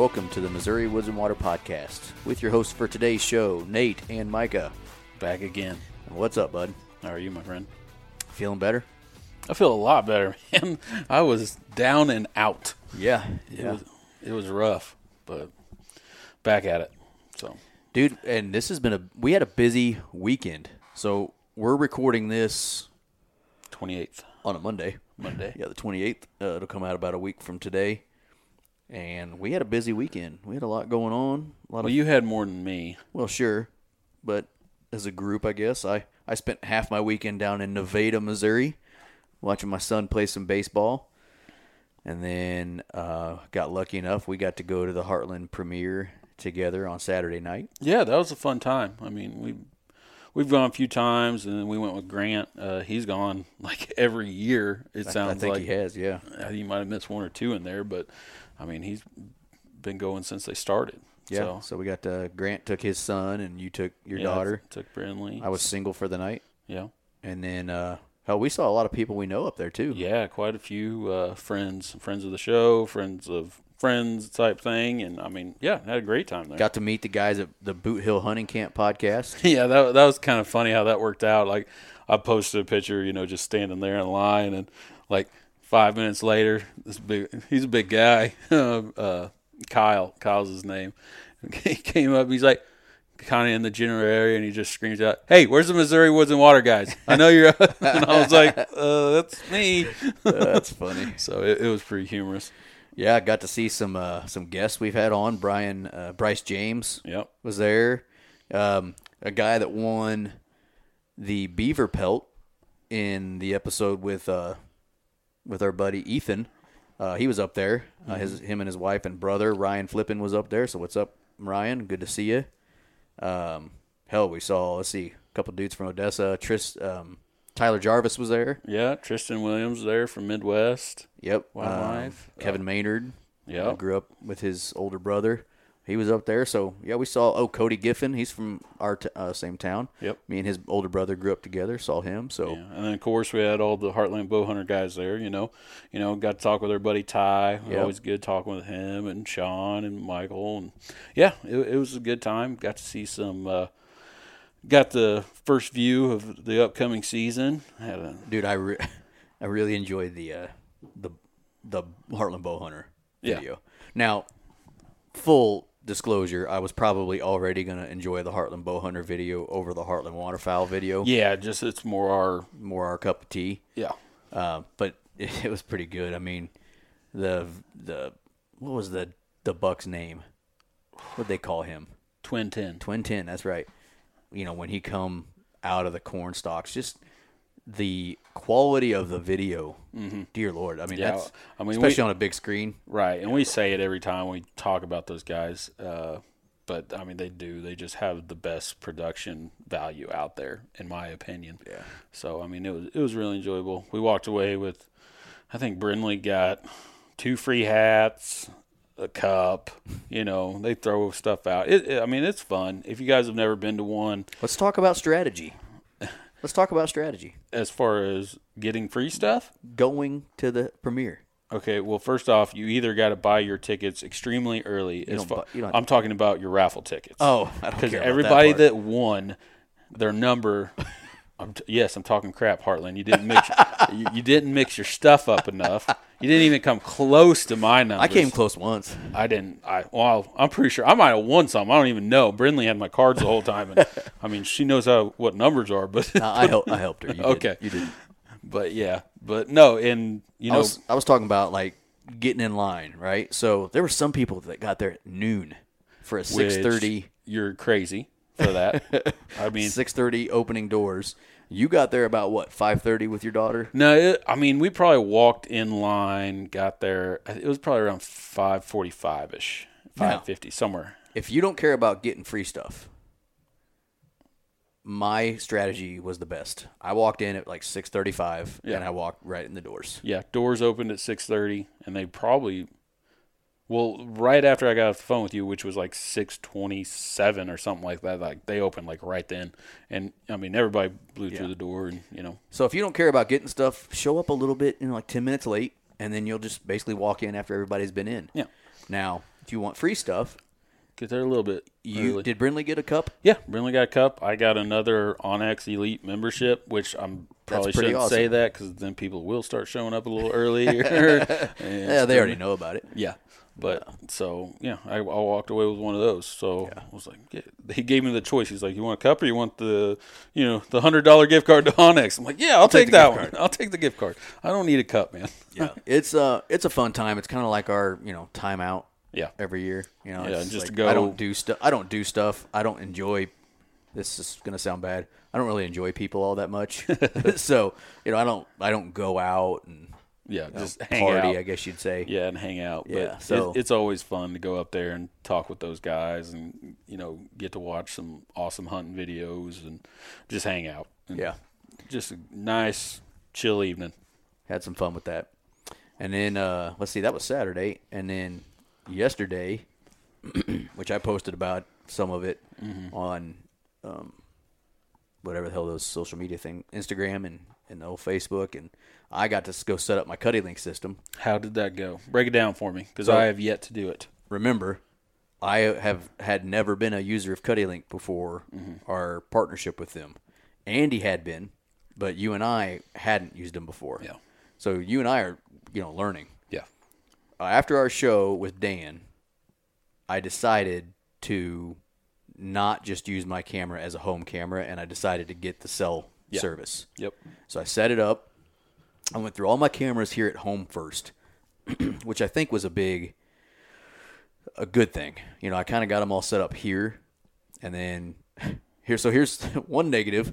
Welcome to the Missouri Woods and Water Podcast with your hosts for today's show, Nate and Micah. Back again. What's up, bud? How are you, my friend? Feeling better? I feel a lot better, man. I was down and out. Yeah, It was it was rough, but back at it. So dude. And this has been a we had a busy weekend, so we're recording this twenty eighth. on a Monday. Monday. Yeah, the twenty eighth. Uh, it'll come out about a week from today. And we had a busy weekend. We had a lot going on. A lot Well of you had more than me. Well, sure, but as a group, I guess I I spent half my weekend down in Nevada, Missouri, watching my son play some baseball, and then uh, got lucky enough we got to go to the Heartland premiere together on Saturday night. Yeah, that was a fun time. I mean we we've gone a few times and then we went with Grant. Uh, he's gone like every year, it sounds I think like he has, yeah. Uh, He might have missed one or two in there, but I mean he's been going since they started. Yeah, So, so, we got uh, Grant took his son, and you took your yeah, daughter. took Brinley. I was single for the night, yeah. and then uh, hell, we saw a lot of people we know up there too. Yeah, quite a few uh, friends, friends of the show, friends of friends type thing, and I mean, yeah, had a great time there. Got to meet the guys at the Boot Hill Hunting Camp podcast. yeah, that that was kind of funny how that worked out. Like, I posted a picture, you know, just standing there in line, and like five minutes later, this big, he's a big guy, uh, Kyle, Kyle's his name. He came up, he's like. Kind of in the general area, and he just screams out, "Hey, where's the Missouri Woods and Water guys? I know you're." and I was like, uh, "That's me." That's funny. so it, it was pretty humorous. Yeah, I got to see some uh, some guests we've had on. Brian uh, Bryce James Yep. was there. Um, a guy that won the beaver pelt in the episode with uh, with our buddy Ethan. Uh, he was up there. Uh, his him and his wife and brother Ryan Flippin was up there. So what's up, Ryan? Good to see you. Um, hell, we saw let's see a couple dudes from Odessa. Tris, um, Tyler Jarvis was there. Yeah, Tristan Williams there from Midwest. Yep. Wildlife. Um, Kevin Maynard. Yep. uh, grew up with his older brother. He was up there. So, yeah, we saw, oh, Cody Giffen. He's from our t- uh, same town. Yep. Me and his older brother grew up together. Saw him. So, Yeah, and then of course we had all the Heartland Bowhunter guys there. You know, you know, got to talk with our buddy Ty. Yep. Always good talking with him and Sean and Michael, and yeah, it, it was a good time. Got to see some. Uh, got the first view of the upcoming season. Had a dude, I, re- I really enjoyed the uh, the the Heartland Bowhunter Yeah. video. Now, full disclosure, I was probably already to enjoy the Heartland Bowhunter video over the Heartland Waterfowl video. yeah, just it's more our More our cup of tea. yeah. Uh, but it, it was pretty good. I mean, the the what was the the buck's name? What they call him? Twin ten. Twin Ten. That's right. You know when he come out of the corn stalks, just the quality of the video. Dear Lord, I mean Yeah, that's I mean, especially we- on a big screen. Right, and we say it every time we talk about those guys. Uh, but I mean, they do. They just have the best production value out there, in my opinion. Yeah. So I mean, it was it was really enjoyable. We walked away with, I think Brinley got two free hats, a cup. You know, they throw stuff out. It, it- I mean, it's fun. If you guys have never been to one, Let's talk about strategy. Let's talk about strategy. as far as getting free stuff. Going to the premiere. Okay, well, first off, you either got to buy your tickets extremely early. as don't bu- I'm talking about your raffle tickets. Oh, because everybody that, that, won their number. I'm t- yes, I'm talking crap, Heartland. You didn't mix you, you didn't mix your stuff up enough. You didn't even come close to my numbers. I came close once. I didn't. I well, I'm pretty sure I might have won some. I don't even know. Brindley had my cards the whole time, and I mean, she knows how what numbers are. But I, I helped. I helped her. You did. Okay. you did. but yeah, but no, and you I know, was I was talking about like getting in line, right? So there were some people that got there at noon for a 6:30 You're crazy for that. I mean, 6:30 opening doors. You got there about what 5:30 with your daughter? no, it, I mean, we probably walked in line, got there. It was probably around five forty-five ish, five fifty somewhere. If you don't care about getting free stuff, my strategy was the best. I walked in at like 6:35 Yeah. and I walked right in the doors. Yeah, doors opened at six thirty, and they probably, well, right after I got off the phone with you, which was like six twenty-seven or something like that. Like they opened like right then, and I mean everybody blew through the door, and you know, So if you don't care about getting stuff, show up a little bit, you know, like 10 minutes late and then you'll just basically walk in after everybody's been in. Yeah. Now, if you want free stuff, get there a little bit. you early. did Brindley get a cup? Yeah, Brinley got a cup. I got another onX Elite membership, which I'm probably shouldn't say that because then people will start showing up a little earlier. Yeah, they already know about it. Yeah, but so yeah, I, I walked away with one of those. So I was like, yeah. he gave me the choice. He's like, you want a cup or you want the, you know, the hundred dollar gift card to onX? I'm like, yeah, I'll, take, take that one. card. I'll take the gift card. I don't need a cup, man. Yeah. it's uh it's a fun time. It's kind of like our, you know, timeout Yeah, every year, you know. Yeah, it's just to go- I don't do stuff I don't do stuff. I don't enjoy this is going to sound bad. I don't really enjoy people all that much. so, you know, I don't I don't go out and yeah, you know, just hang party, out. I guess you'd say. Yeah, and hang out. But Yeah, it- so- it's always fun to go up there and talk with those guys, and you know, get to watch some awesome hunting videos and just hang out. And Yeah. just a nice, chill evening. had some fun with that. And then uh, let's see, that was Saturday, and then yesterday, which I posted about some of it on um, whatever the hell those social media thing, Instagram and and the old Facebook, and I got to go set up my CuddeLink system. How did that go? Break it down for me, because So- I have yet to do it. Remember, I have had never been a user of CuddeLink before our partnership with them. Andy had been, but you and I hadn't used them before. Yeah. So you and I are, you know, learning. Yeah. uh, after our show with Dan, I decided to not just use my camera as a home camera, and I decided to get the cell Yeah. service. Yep. So I set it up. I went through all my cameras here at home first, which I think was a big, a good thing. You know, I kind of got them all set up here, and then here. So here's one negative: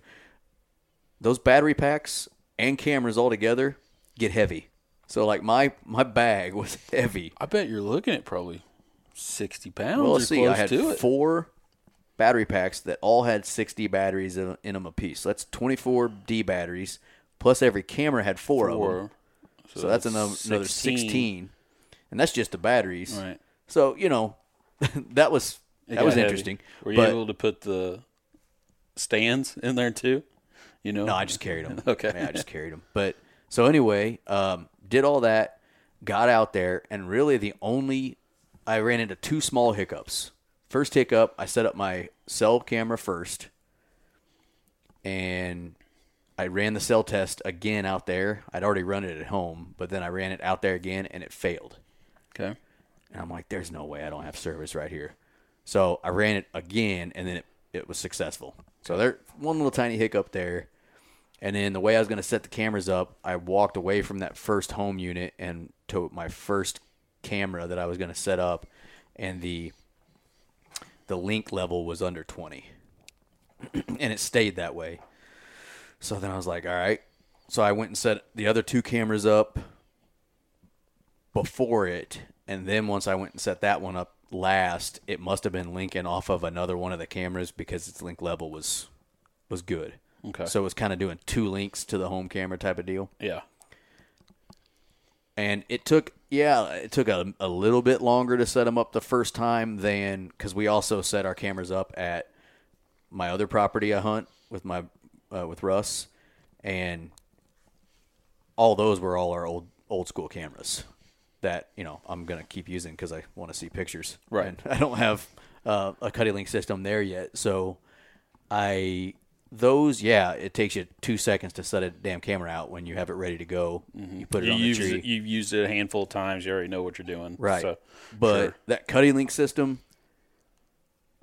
those battery packs and cameras all together get heavy. So like my my bag was heavy. I bet you're looking at probably sixty pounds Well, see. I had four battery packs that all had 60 batteries in, in them apiece. So that's 24 D batteries, plus every camera had four, of them. Four. So, that's, another, another 16. And that's just the batteries. Right. So, you know, that was It that was heavy. interesting. Were you but able to put the stands in there too? You know. no, I just carried them. Okay. I just carried them. But so anyway, um, did all that, got out there, and really the only I ran into two small hiccups. First hiccup, I set up my cell camera first, and I ran the cell test again out there. I'd already run it at home, but then I ran it out there again, and it failed. Okay. And I'm like, there's no way I don't have service right here. So I ran it again, and then it, it was successful. So there, one little tiny hiccup there. And then the way I was going to set the cameras up, I walked away from that first home unit and to my first camera that I was going to set up, and the the link level was under 20, and it stayed that way. So then I was like, all right. So I went and set the other two cameras up before it, and then once I went and set that one up last, it must have been linking off of another one of the cameras because its link level was was good. Okay. So it was kind of doing two links to the home camera type of deal, Yeah. and it took yeah, it took a, a little bit longer to set them up the first time than because we also set our cameras up at my other property I hunt with my uh, with Russ, and all those were all our old old school cameras that you know I'm gonna keep using because I want to see pictures. Right. And I don't have uh, a CuddeLink system there yet, so I those yeah it takes you two seconds to set a damn camera out when you have it ready to go. You put it You on use the tree. it, you've used it a handful of times. You already know what you're doing. Right. So, but sure. that CuddeLink system,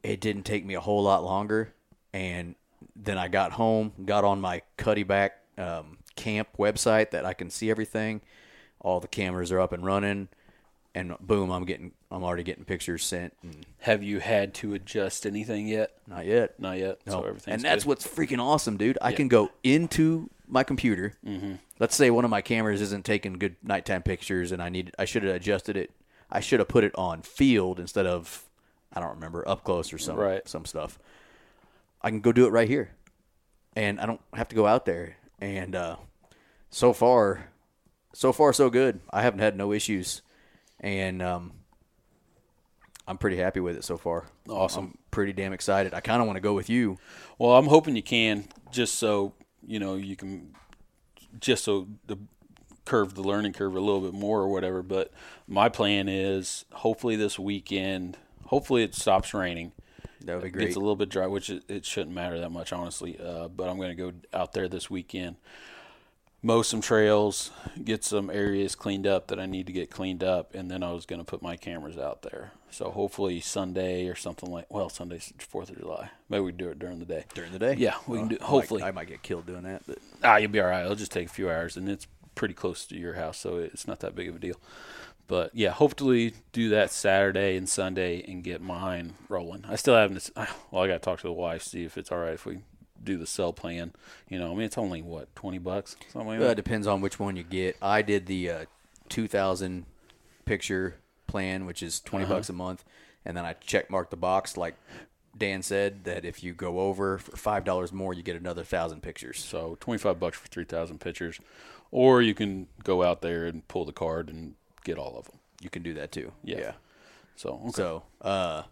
it didn't take me a whole lot longer. And then I got home, got on my Cuddeback um, camp website that I can see everything. All the cameras are up and running. and boom, I'm getting I'm already getting pictures sent. And Have you had to adjust anything yet? not yet. Not yet. No. So everything's and that's good. what's freaking awesome, dude. I can go into my computer. Mm-hmm. Let's say one of my cameras isn't taking good nighttime pictures, and I need I should have adjusted it. I should have put it on field instead of I don't remember up close or some Right. some stuff. I can go do it right here, and I don't have to go out there. And uh, so far, so far so good. I haven't had no issues, and um, I'm pretty happy with it so far. Awesome. I'm pretty damn excited. I kind of want to go with you. Well, I'm hoping you can, just so you know you can, just so the curve the learning curve a little bit more or whatever. But my plan is hopefully this weekend. Hopefully it stops raining. That would be great. Gets a little bit dry, which it, it shouldn't matter that much, honestly. Uh, but I'm going to go out there this weekend, mow some trails, get some areas cleaned up that I need to get cleaned up, and then I was going to put my cameras out there. So hopefully Sunday or something like. Well, Sunday's Fourth of July. Maybe we can do it during the day. during the day. Yeah, we can do- I might- hopefully. I might get killed doing that, but Ah, you'll be all right. It'll just take a few hours, and it's pretty close to your house, so it's not that big of a deal. But yeah, hopefully do that Saturday and Sunday and get mine rolling. I still haven't. Well, I got to talk to the wife see if it's all right if we do the cell plan. You know, I mean, it's only what twenty bucks, something like uh, it that. depends on which one you get. I did the uh, 2,000 picture plan, which is 20 Uh-huh. bucks a month, and then I check mark the box like Dan said that if you go over for five dollars more, you get another thousand pictures. So twenty five bucks for three thousand pictures, or you can go out there and pull the card and get all of them. You can do that too. Yeah. So okay. So, uh,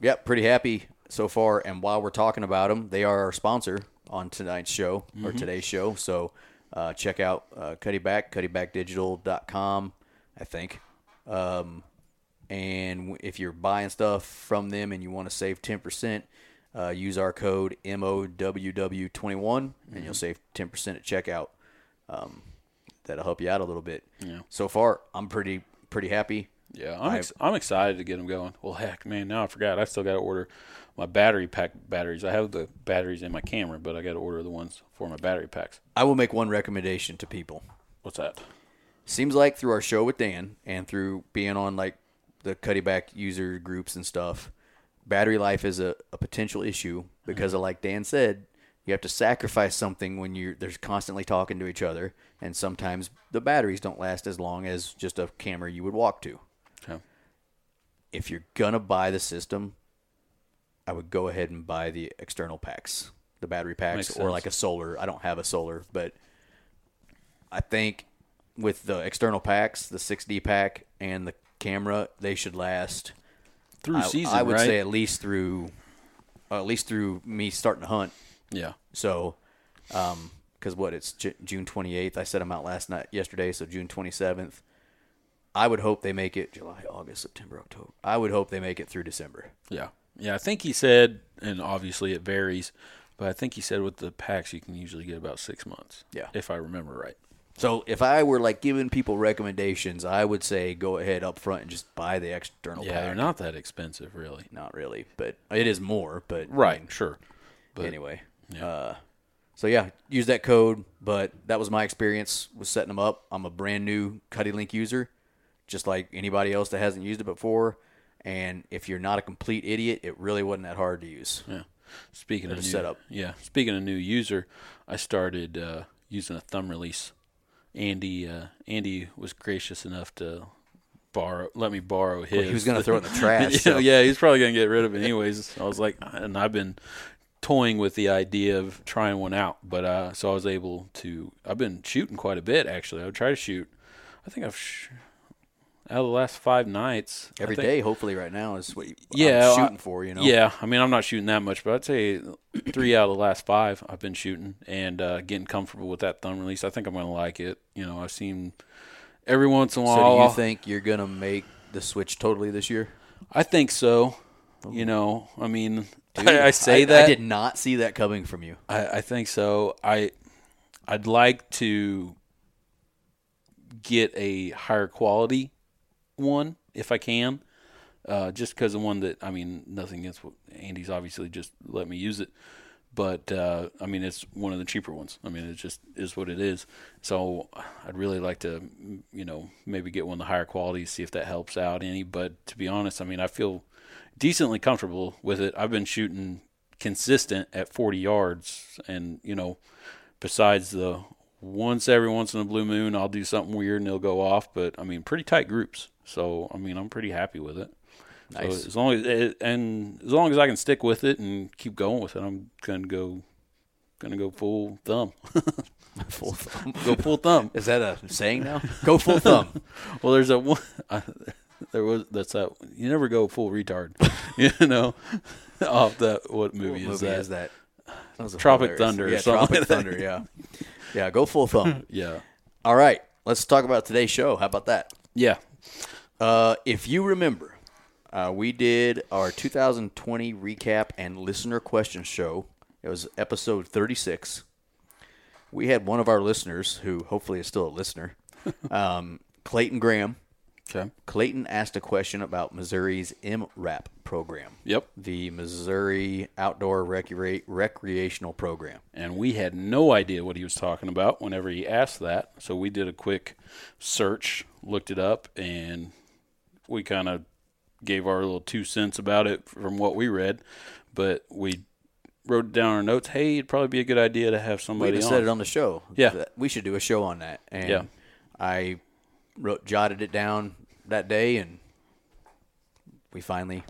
yeah, pretty happy so far. And while we're talking about them, they are our sponsor on tonight's show Mm-hmm. or today's show. So, uh, check out uh, Cuddeback, cuddebackdigital.com, I think. Um, and if you're buying stuff from them and you want to save 10%, uh, use our code MOWW21 and you'll save 10% at checkout. Um, that'll help you out a little bit. Yeah. So far, I'm pretty pretty happy. Yeah, I'm ex- I'm excited to get them going. Well, heck, man, now I forgot. I still got to order my battery pack batteries. I have the batteries in my camera, but I got to order the ones for my battery packs. I will make one recommendation to people. What's that? Seems like through our show with Dan and through being on like the Cuddeback user groups and stuff, battery life is a, a potential issue because mm-hmm. of like Dan said, you have to sacrifice something when you're there's constantly talking to each other, and sometimes the batteries don't last as long as just a camera you would walk to. Okay. If you're gonna buy the system, I would go ahead and buy the external packs, the battery packs, or like a solar. I don't have a solar, but I think with the external packs, the 6D pack and the camera, they should last. Through I, season, I would right? say at least through, uh, at least through me starting to hunt. yeah. So, um, because what it's J- June 28th. I set them out last night, yesterday, so June 27th. I would hope they make it July, August, September, October. I would hope they make it through December. Yeah. Yeah, I think he said, and obviously it varies, but I think he said with the packs you can usually get about six months. Yeah. If I remember right. So if I were like giving people recommendations, I would say go ahead up front and just buy the external Yeah, pack. they're not that expensive, really. Not really, but it is more. But I Right, mean, sure. But anyway, yeah. uh, so yeah, use that code. But that was my experience with setting them up. I'm a brand new CuddeLink user, just like anybody else that hasn't used it before. And if you're not a complete idiot, it really wasn't that hard to use. Yeah. Speaking of to new, set up. yeah. Speaking of new user, I started uh, using a thumb release. Andy, uh, Andy was gracious enough to borrow, let me borrow his. he was gonna throw it in the trash, so- yeah, he's probably gonna get rid of it anyways. I was like, and I've been toying with the idea of trying one out, but uh, so I was able to. I've been shooting quite a bit actually. I would try to shoot. I think I've sh- out of the last five nights Every I day, hopefully, right now is what you, Yeah, I'm I- shooting for. You know, Yeah, I mean, I'm not shooting that much, but I'd say three out of the last five I've been shooting and uh, getting comfortable with that thumb release. I think I'm going to like it. You know, I've seen every once in a while. So do you I'll- think you're gonna make the switch totally this year? I think so. You know, I mean, Dude, I, I say that. I did not see that coming from you. I, I think so. I I'd like to get a higher quality one if I can. Uh, just because the one that I mean, nothing against what Andy's obviously just let me use it, but uh, I mean it's one of the cheaper ones. I mean it just is what it is. So I'd really like to, you know, maybe get one of the higher quality, see if that helps out any. But to be honest, I mean I feel decently comfortable with it. I've been shooting consistent at 40 yards, and you know, besides the once every once in a blue moon, I'll do something weird and it'll go off. But I mean, pretty tight groups. So I mean, I'm pretty happy with it. Nice. So as long as it, and as long as I can stick with it and keep going with it, I'm gonna go gonna go full thumb. Full thumb. go full thumb. Is that a saying now? Go full thumb. Well, there's a one. There was that's that. You never go full retard. you know, off that what movie, What is, movie that? is that? That was Tropic hilarious- Thunder Yeah, Tropic like. Thunder. Yeah, yeah. Go full thumb. Yeah, All right, let's talk about today's show. How about that? yeah. Uh, if you remember, uh, we did our 2020 recap and listener question show. It was episode 36. We had one of our listeners, who hopefully is still a listener, um, Clayton Graham. Okay. Clayton asked a question about Missouri's MRAP program. Yep. The Missouri Outdoor Recre- Recreational Program. And we had no idea what he was talking about whenever he asked that. So we did a quick search, looked it up, and we kind of gave our little two cents about it from what we read. But we wrote it down in our notes. Hey, it'd probably be a good idea to have We somebody on. said it on the show. Yeah. we should do a show on that. And Yeah. I wrote, jotted it down that day, and we finally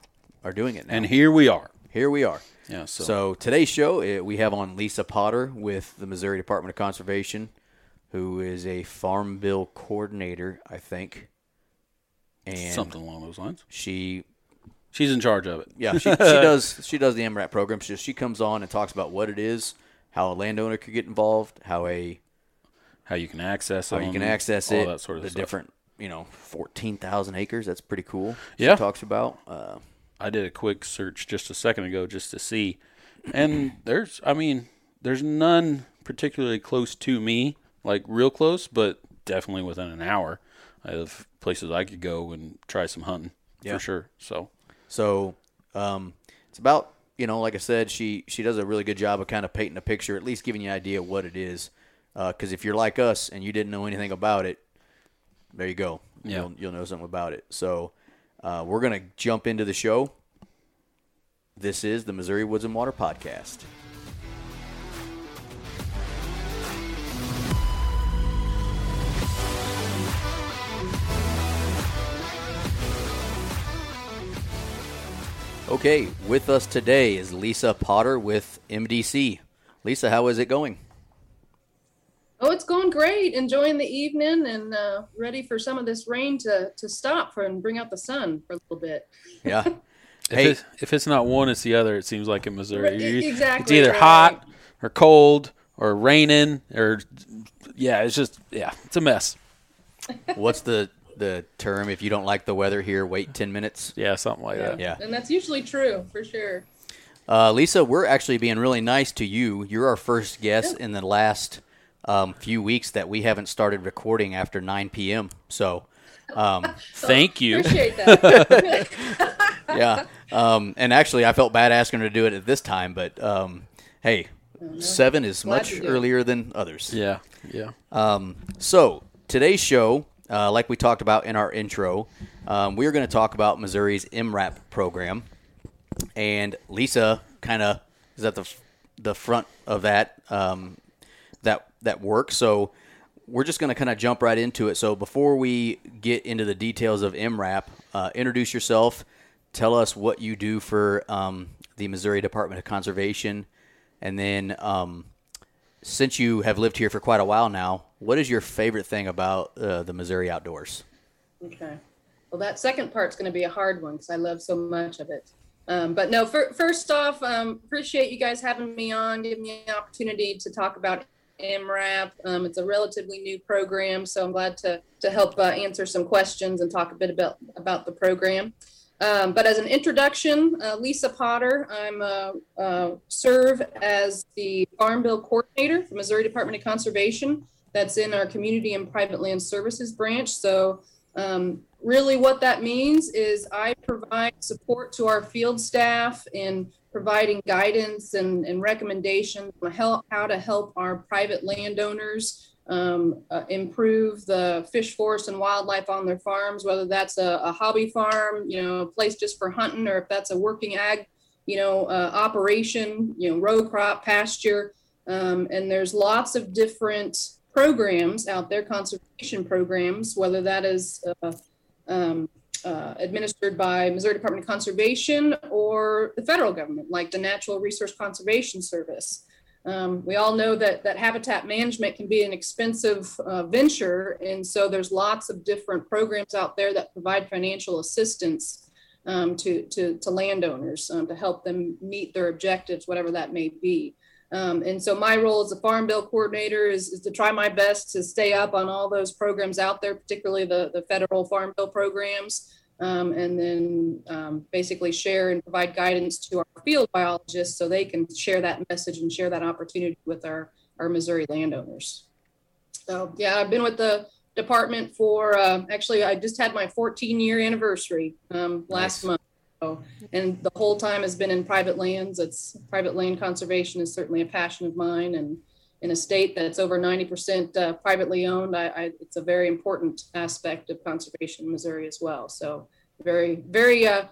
are doing it now. and here we are. here we are. Yeah. So, So today's show, uh, we have on Lisa Potter with the Missouri Department of Conservation, who is a Farm Bill coordinator, I think. And something along those lines. she She's in charge of it. Yeah, she, she does. She does the MRAP program. She she comes on and talks about what it is, how a landowner could get involved, how a How you can access how it. you can access all it, that sort of the stuff. different you know fourteen thousand acres. That's pretty cool. Yeah. she talks about. Uh, I did a quick search just a second ago just to see, and there's, I mean, there's none particularly close to me, like real close, but definitely within an hour of places I could go and try some hunting Yeah. for sure. So so um, it's about you know, like I said, she she does a really good job of kind of painting a picture, at least giving you an idea of what it is. Because if you're like us and you didn't know anything about it, there you go. Yeah. You'll, you'll know something about it. So uh, we're gonna jump into the show. This is the Missouri Woods and Water podcast. Okay, with us today is Lisa Potter with MDC. Lisa, how is it going? Oh, it's going great. Enjoying the evening and uh, ready for some of this rain to, to stop for and bring out the sun for a little bit. Yeah. if, Hey. it's, if it's not one, it's the other. It seems like in Missouri, Right, You- it's either right. hot or cold or raining or yeah, it's just yeah, it's a mess. What's the the term if you don't like the weather here, wait 10 minutes? Yeah, something like that. Yeah. And that's usually true for sure. Uh, Lisa, we're actually being really nice to you. You're our first guest in the last um, few weeks that we haven't started recording after 9 p.m. So, um, Thank you. Appreciate that. yeah. Um, and actually, I felt bad asking her to do it at this time, but um, hey, seven is Glad much earlier than others. Yeah, yeah. Um, so today's show, uh, like we talked about in our intro, um, we're going to talk about Missouri's MRAP program, and Lisa kind of is at the f- the front of that um, that that work. So we're just going to kind of jump right into it. So before we get into the details of MRAP, uh, introduce yourself. Tell us what you do for um, the Missouri Department of Conservation, and then um, since you have lived here for quite a while now, what is your favorite thing about uh, the Missouri outdoors? Okay. Well, that second part's going to be a hard one because I love so much of it. Um, but no, fir- first off, um, appreciate you guys having me on, giving me an opportunity to talk about MRAP. Um, it's a relatively new program, so I'm glad to to help uh, answer some questions and talk a bit about about the program. Um, but as an introduction, uh, Lisa Potter, I'm uh, uh, serve as the Farm Bill coordinator for Missouri Department of Conservation. That's in our Community and Private Land Services branch. So um, really, what that means is I provide support to our field staff in providing guidance and, and recommendations on how, how to help our private landowners um, uh, improve the fish forest and wildlife on their farms, whether that's a, a, hobby farm, you know, a place just for hunting, or if that's a working ag, you know, uh, operation, you know, row crop, pasture. Um, and there's lots of different programs out there, conservation programs, whether that is uh, um, uh, administered by Missouri Department of Conservation or the federal government, like the Natural Resource Conservation Service. Um, we all know that that habitat management can be an expensive uh, venture, and so there's lots of different programs out there that provide financial assistance um, to, to, to landowners um, to help them meet their objectives, whatever that may be. Um, and so my role as a farm bill coordinator is, is to try my best to stay up on all those programs out there, particularly the, the federal farm bill programs, um, and then um, basically share and provide guidance to our field biologists so they can share that message and share that opportunity with our, our Missouri landowners. So yeah, I've been with the department for, uh, actually I just had my 14 year anniversary um, last nice. month. So, and the whole time has been in private lands. It's private land conservation is certainly a passion of mine, and in a state that's over 90% uh, privately owned, I, I, it's a very important aspect of conservation in Missouri as well. So, very, very uh,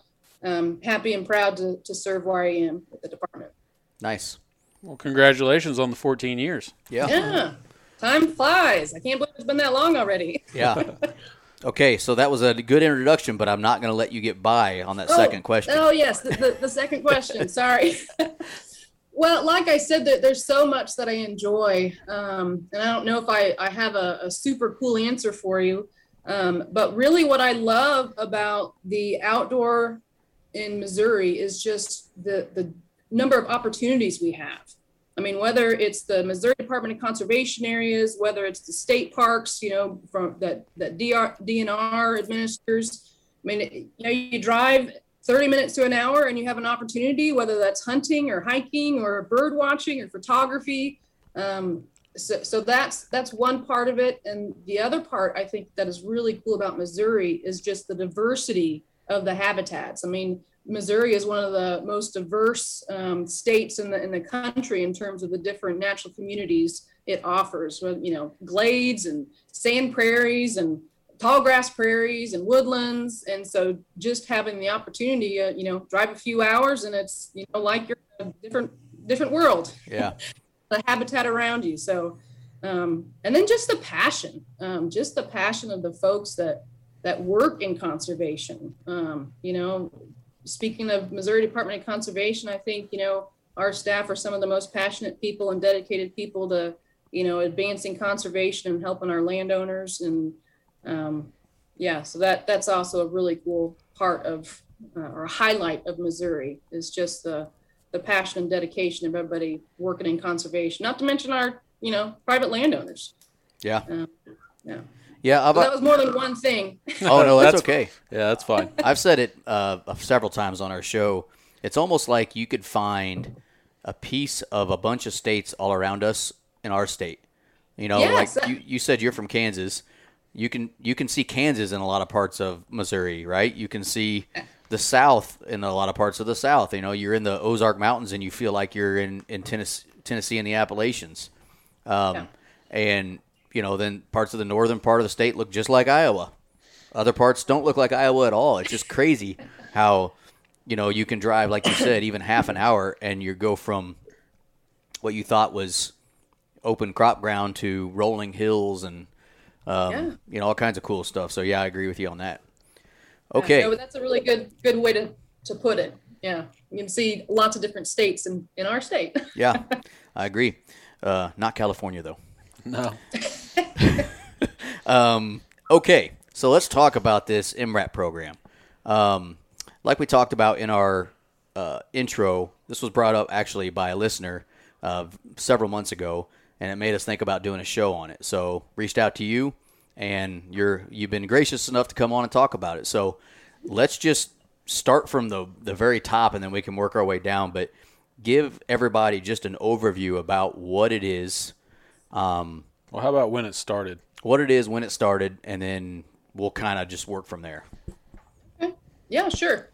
um, happy and proud to, to serve where I am with the department. Nice. Well, congratulations on the 14 years. Yeah. Yeah. Time flies. I can't believe it's been that long already. Yeah. Okay, so that was a good introduction, but I'm not going to let you get by on that oh, second question. Oh, yes, the, the, the second question. Sorry. well, like I said, that there's so much that I enjoy, um, and I don't know if I, I have a, a super cool answer for you, um, but really, what I love about the outdoor in Missouri is just the the number of opportunities we have. I mean, whether it's the Missouri Department of Conservation areas, whether it's the state parks, you know, from that that DR, DNR administers. I mean, you know, you drive 30 minutes to an hour and you have an opportunity, whether that's hunting or hiking or bird watching or photography. Um, so, so that's that's one part of it, and the other part I think that is really cool about Missouri is just the diversity of the habitats. I mean, Missouri is one of the most diverse um, states in the in the country in terms of the different natural communities it offers. You know, glades and sand prairies and tall grass prairies and woodlands. And so, just having the opportunity, uh, you know, drive a few hours and it's you know like you're in a different different world. Yeah. the habitat around you. So, um, and then just the passion, um, just the passion of the folks that that work in conservation. Um, you know, speaking of Missouri Department of Conservation, I think, you know, our staff are some of the most passionate people and dedicated people to, you know, advancing conservation and helping our landowners. And um, yeah, so that that's also a really cool part of uh, or a highlight of Missouri is just the the passion and dedication of everybody working in conservation. Not to mention our, you know, private landowners. Yeah. Uh, yeah. Yeah, so that was more than one thing. oh no, that's, that's okay. Yeah, that's fine. I've said it uh, several times on our show. It's almost like you could find a piece of a bunch of states all around us in our state. You know, yes. like you, you said, you're from Kansas. You can you can see Kansas in a lot of parts of Missouri, right? You can see the South in a lot of parts of the South. You know, you're in the Ozark Mountains and you feel like you're in in Tennessee, Tennessee in the Appalachians. Um, yeah. And you know, then parts of the northern part of the state look just like Iowa. Other parts don't look like Iowa at all. It's just crazy how, you know, you can drive, like you said, even half an hour and you go from what you thought was open crop ground to rolling hills and, um, yeah. you know, all kinds of cool stuff. So, yeah, I agree with you on that. Okay. Yeah, that's a really good good way to, to put it. Yeah. You can see lots of different states in, in our state. yeah, I agree. Uh, not California, though. No. um, okay, so let's talk about this MRAP program. Um, like we talked about in our uh, intro, this was brought up actually by a listener uh, several months ago, and it made us think about doing a show on it. So reached out to you, and you're you've been gracious enough to come on and talk about it. So let's just start from the the very top, and then we can work our way down. But give everybody just an overview about what it is um, well, how about when it started? What it is, when it started, and then we'll kind of just work from there. Okay. Yeah, sure.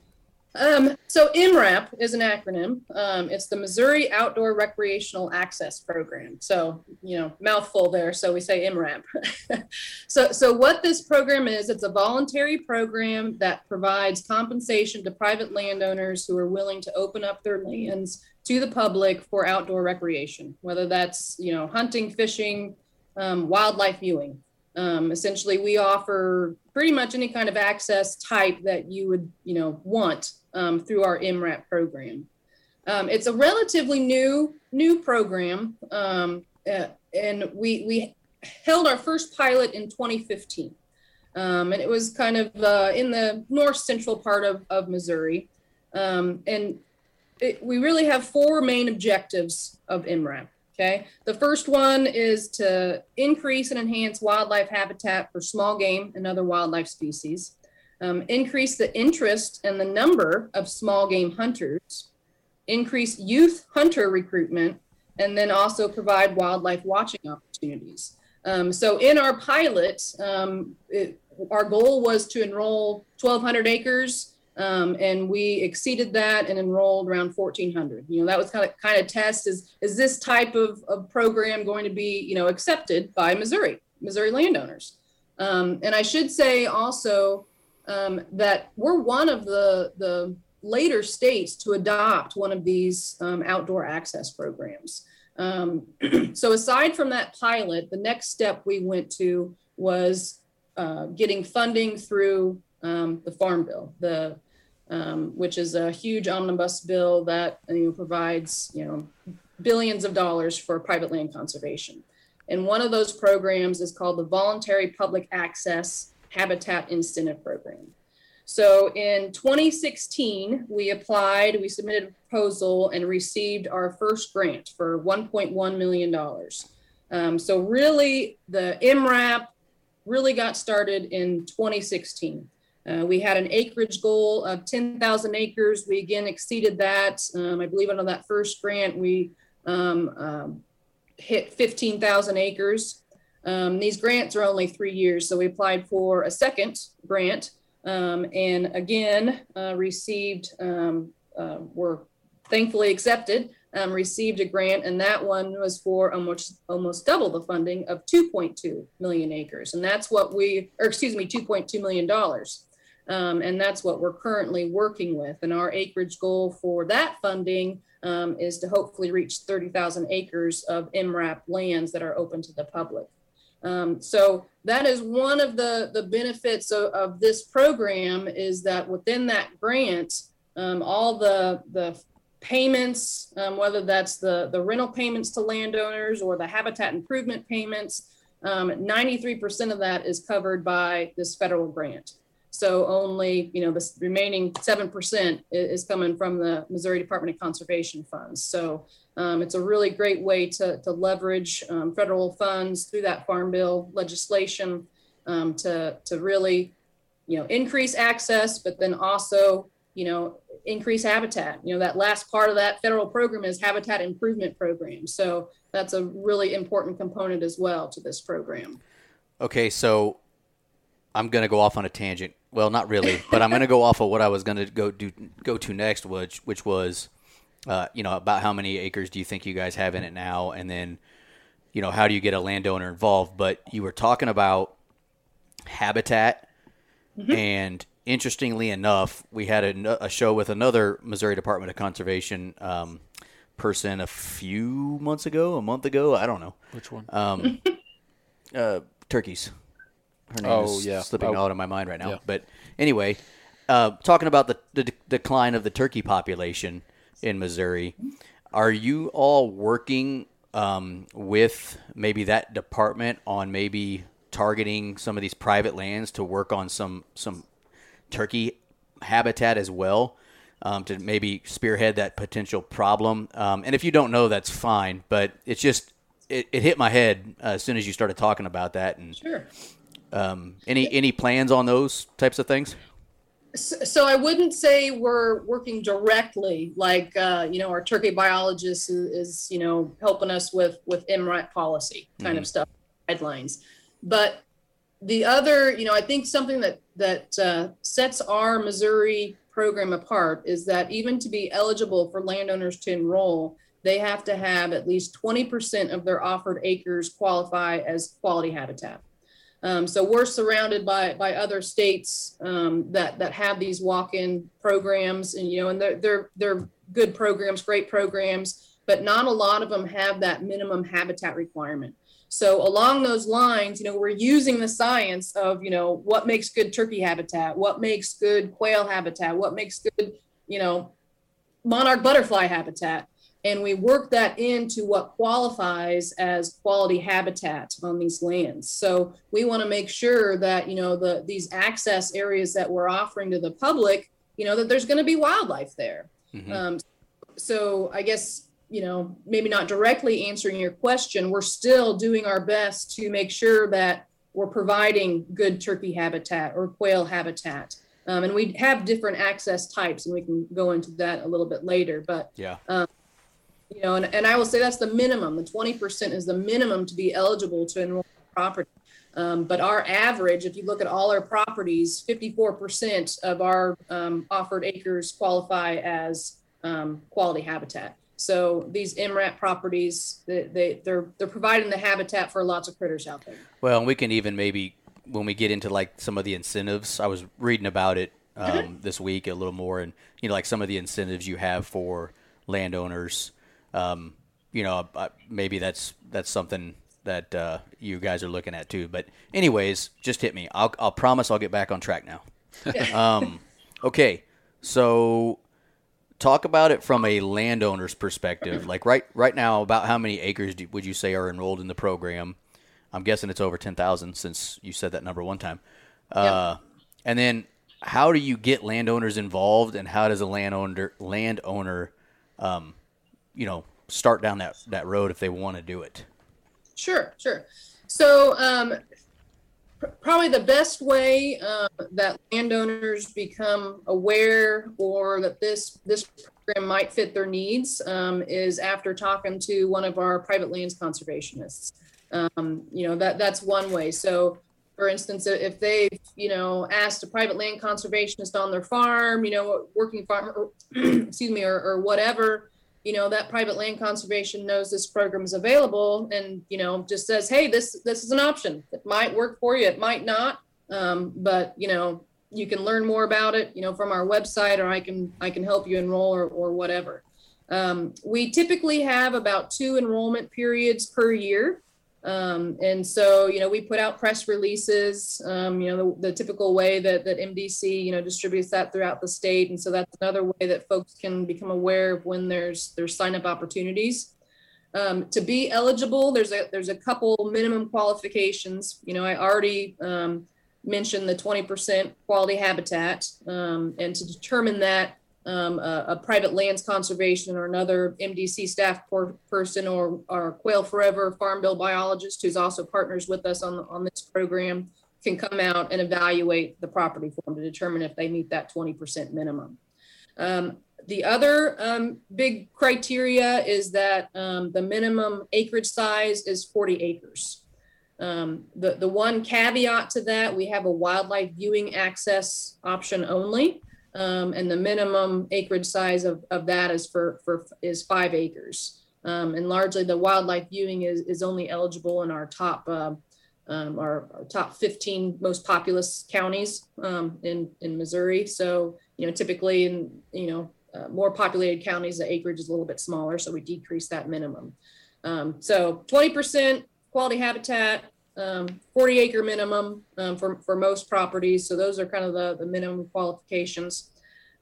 Um, so MRAP is an acronym. Um, it's the Missouri Outdoor Recreational Access Program. So, you know, mouthful there. So we say MRAP. so, so what this program is, it's a voluntary program that provides compensation to private landowners who are willing to open up their lands to the public for outdoor recreation, whether that's, you know, hunting, fishing, um, wildlife viewing. Um, essentially, we offer pretty much any kind of access type that you would, you know, want um, through our MRAP program. Um, it's a relatively new new program, um, uh, and we we held our first pilot in 2015, um, and it was kind of uh, in the north central part of of Missouri, and it, we really have four main objectives of MRAP. Okay. The first one is to increase and enhance wildlife habitat for small game and other wildlife species um, increase the interest and the number of small game hunters, increase youth hunter recruitment, and then also provide wildlife watching opportunities. Um, so in our pilot, um, it, our goal was to enroll 1,200 acres, um, and we exceeded that and enrolled around 1,400. You know, that was kind of kind of test is is this type of, of program going to be you know accepted by Missouri Missouri landowners? Um, and I should say also um, that we're one of the, the later states to adopt one of these um, outdoor access programs. Um, so aside from that pilot, the next step we went to was uh, getting funding through um, the Farm Bill, the um, which is a huge omnibus bill that you know, provides you know billions of dollars for private land conservation. And one of those programs is called the Voluntary Public Access Habitat Incentive Program. So in 2016, we applied, we submitted a proposal and received our first grant for $1.1 million. Um, so really, the MRAP really got started in 2016. Uh, we had an acreage goal of 10,000 acres. We again exceeded that. Um, I believe under that first grant, we um, um, hit 15,000 acres. Um, these grants are only three years, so we applied for a second grant um, and again uh, received, uh, were thankfully accepted, received a grant, and that one was for almost almost double the funding of 2.2 million acres, and that's what we, or excuse me, 2.2 million dollars. Um, and that's what we're currently working with. And our acreage goal for that funding um, is to hopefully reach 30,000 acres of MRAP lands that are open to the public. Um, so that is one of the, the benefits of, of this program is that within that grant, um, all the, the payments, um, whether that's the, the rental payments to landowners or the habitat improvement payments, 93% um, of that is covered by this federal grant. So only, you know, the remaining 7% is coming from the Missouri Department of Conservation funds. So um, it's a really great way to, to leverage um, federal funds through that farm bill legislation um, to, to really, you know, increase access, but then also, you know, increase habitat. You know, that last part of that federal program is habitat improvement program. So that's a really important component as well to this program. Okay, so I'm going to go off on a tangent. Well, not really, but I'm going to go off of what I was going to go do go to next, which which was uh, you know, about how many acres do you think you guys have in it now, and then, you know, how do you get a landowner involved? But you were talking about habitat, mm-hmm. and interestingly enough, we had a, a, show with another Missouri Department of Conservation um, person a few months ago, a month ago, I don't know. Which one? Um, uh, turkeys. Her name oh, is yeah. slipping oh. out of my mind right now. Yeah. But anyway, uh, talking about the, the decline of the turkey population in Missouri. Are you all working um, with maybe that department on maybe targeting some of these private lands to work on some some turkey habitat as well um, to maybe spearhead that potential problem? Um, and if you don't know, that's fine. But it's just it, it hit my head uh, as soon as you started talking about that. And sure. Um, any any plans on those types of things? so, I wouldn't say we're working directly, like uh, you know, our turkey biologist is, is, you know helping us with with MRAP policy kind mm-hmm. of stuff, guidelines. But the other, you know, I think something that that uh, sets our Missouri program apart is that even to be eligible for landowners to enroll, they have to have at least 20% of their offered acres qualify as quality habitat. Um, so we're surrounded by by other states um, that that have these walk-in programs, and you know, and they're they're they're good programs, great programs, but not a lot of them have that minimum habitat requirement. So along those lines, you know, we're using the science of, you know, what makes good turkey habitat, what makes good quail habitat, what makes good, you know, monarch butterfly habitat. And we work that into what qualifies as quality habitat on these lands. So we want to make sure that, you know, the these access areas that we're offering to the public, you know, that there's going to be wildlife there. Mm-hmm. Um, so I guess you know, maybe not directly answering your question, we're still doing our best to make sure that we're providing good turkey habitat or quail habitat. Um, and we have different access types, and we can go into that a little bit later. But yeah, um, you know, and, and I will say that's the minimum. The 20% is the minimum to be eligible to enroll property. Um, but our average, if you look at all our properties, 54% of our um, offered acres qualify as um, quality habitat. So these MRAP properties, they, they they're they're providing the habitat for lots of critters out there. Well, and we can even maybe when we get into like some of the incentives. I was reading about it um, mm-hmm. this week a little more, and you know, like some of the incentives you have for landowners. Um, you know, maybe that's that's something that uh, you guys are looking at too. But anyways, just hit me. I'll I'll promise I'll get back on track now. um, okay, so talk about it from a landowner's perspective. Like right right now, about how many acres do, would you say are enrolled in the program? I'm guessing it's over ten thousand since you said that number one time. Uh, yep. And then, how do you get landowners involved, and how does a landowner landowner, um, you know, start down that that road if they want to do it? Sure, sure. So um, probably the best way uh, that landowners become aware or that this this program might fit their needs um, is after talking to one of our private lands conservationists. Um, you know that that's one way. So, for instance, if they've, you know asked a private land conservationist on their farm, you know, working farm, or, excuse me, or, or whatever you know that private land conservation knows this program is available and you know just says hey this this is an option. It might work for you it might not um, but you know you can learn more about it you know from our website or i can i can help you enroll or, or whatever. Um, we typically have about two enrollment periods per year um, and so, you know, we put out press releases, um, you know, the, the, typical way that, that MDC, you know, distributes that throughout the state. And so that's another way that folks can become aware of when there's, there's sign up opportunities. Um, to be eligible, there's a, there's a couple minimum qualifications. You know, I already um, mentioned the 20% quality habitat. Um, and to determine that, um, a, a, private lands conservation or another MDC staff person or our Quail Forever farm bill biologist who's also partners with us on, on this program can come out and evaluate the property for them to determine if they meet that 20% minimum. Um, the other um, big criteria is that um, the minimum acreage size is 40 acres. Um, the, the one caveat to that, we have a wildlife viewing access option only. Um, and the minimum acreage size of, of that is for, for is five acres. Um, and largely the wildlife viewing is, is only eligible in our top uh, um, our, our, top 15 most populous counties um, in, in Missouri. So, you know, typically in, you know, uh, more populated counties, the acreage is a little bit smaller. So we decrease that minimum. Um, so 20% quality habitat, um, 40 acre minimum um, for, for most properties. So those are kind of the, the minimum qualifications.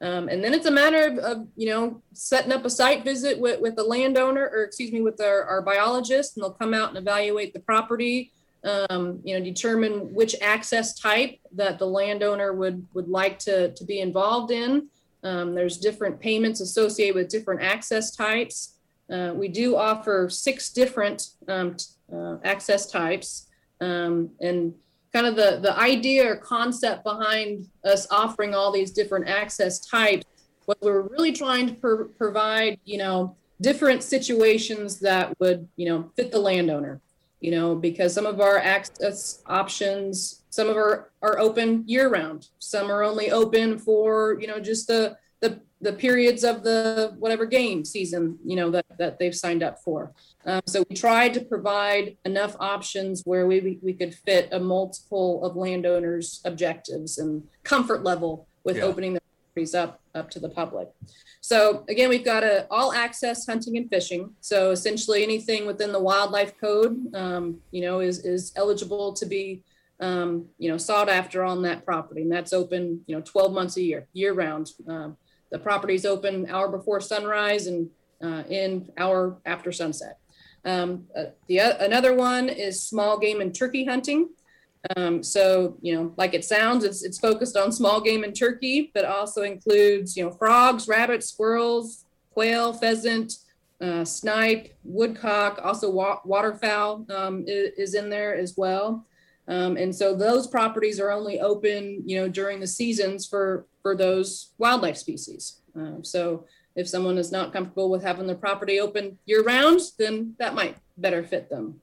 Um, and then it's a matter of, of, you know, setting up a site visit with, with the landowner or excuse me, with our, our biologist and they'll come out and evaluate the property, um, you know, determine which access type that the landowner would, would like to, to be involved in. Um, there's different payments associated with different access types. Uh, we do offer six different um, uh, access types. Um, and kind of the, the idea or concept behind us offering all these different access types what we're really trying to provide you know different situations that would you know fit the landowner you know because some of our access options some of our are open year round. Some are only open for you know just the the periods of the whatever game season you know that that they've signed up for. Um, so we tried to provide enough options where we we could fit a multiple of landowners' objectives and comfort level with Yeah. opening the properties up up to the public. So again, we've got a all access hunting and fishing. So essentially, anything within the wildlife code, um, you know, is is eligible to be, um, you know, sought after on that property, and that's open, you know, 12 months a year, year round. The property's open hour before sunrise and uh, in hour after sunset. Um, uh, the o- another one is small game and turkey hunting. Um, so, you know, like it sounds, it's, it's focused on small game and turkey, but also includes, you know, frogs, rabbits, squirrels, quail, pheasant, uh, snipe, woodcock, also wa- waterfowl um, is, is in there as well. Um, and so those properties are only open, you know, during the seasons for for those wildlife species. Um, so if someone is not comfortable with having their property open year round, then that might better fit them.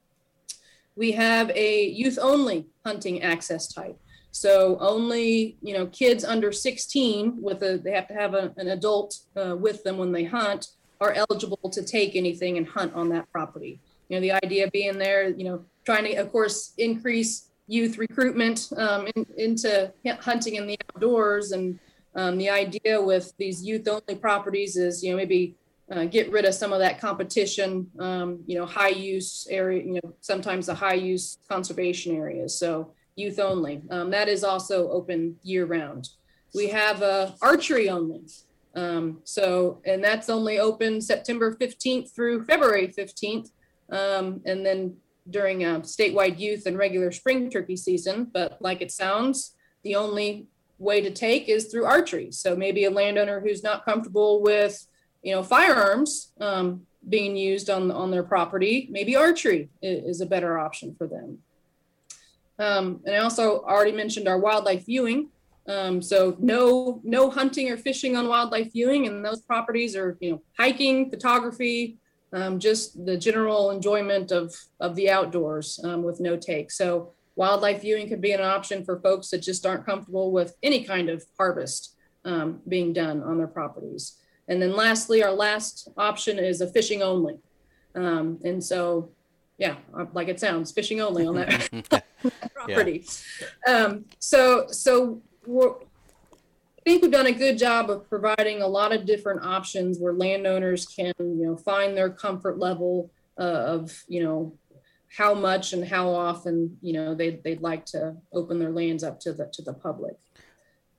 We have a youth only hunting access type. So only, you know, kids under 16 with a, they have to have a, an adult uh, with them when they hunt are eligible to take anything and hunt on that property. You know, the idea being there, you know, trying to, of course, increase youth recruitment um, in, into hunting in the outdoors. And um, the idea with these youth only properties is, you know, maybe uh, get rid of some of that competition, um, you know, high use area, you know, sometimes the high use conservation areas. So youth only. Um, that is also open year round. We have uh, archery only. Um, so, and that's only open September 15th through February 15th. Um, and then during a statewide youth and regular spring turkey season. But like it sounds, the only way to take is through archery. So maybe a landowner who's not comfortable with, you know, firearms um, being used on on their property, maybe archery is, is a better option for them. Um, and I also already mentioned our wildlife viewing. Um, so no no hunting or fishing on wildlife viewing, and those properties are you know hiking, photography, um, just the general enjoyment of of the outdoors um, with no take. So wildlife viewing could be an option for folks that just aren't comfortable with any kind of harvest um, being done on their properties. And then lastly, our last option is a fishing only. Um, and so, yeah, uh, like it sounds, fishing only on that, property. Um, so, so think we've done a good job of providing a lot of different options where landowners can, you know, find their comfort level uh, of, you know, how much and how often, you know, they, they'd like to open their lands up to the, to the public.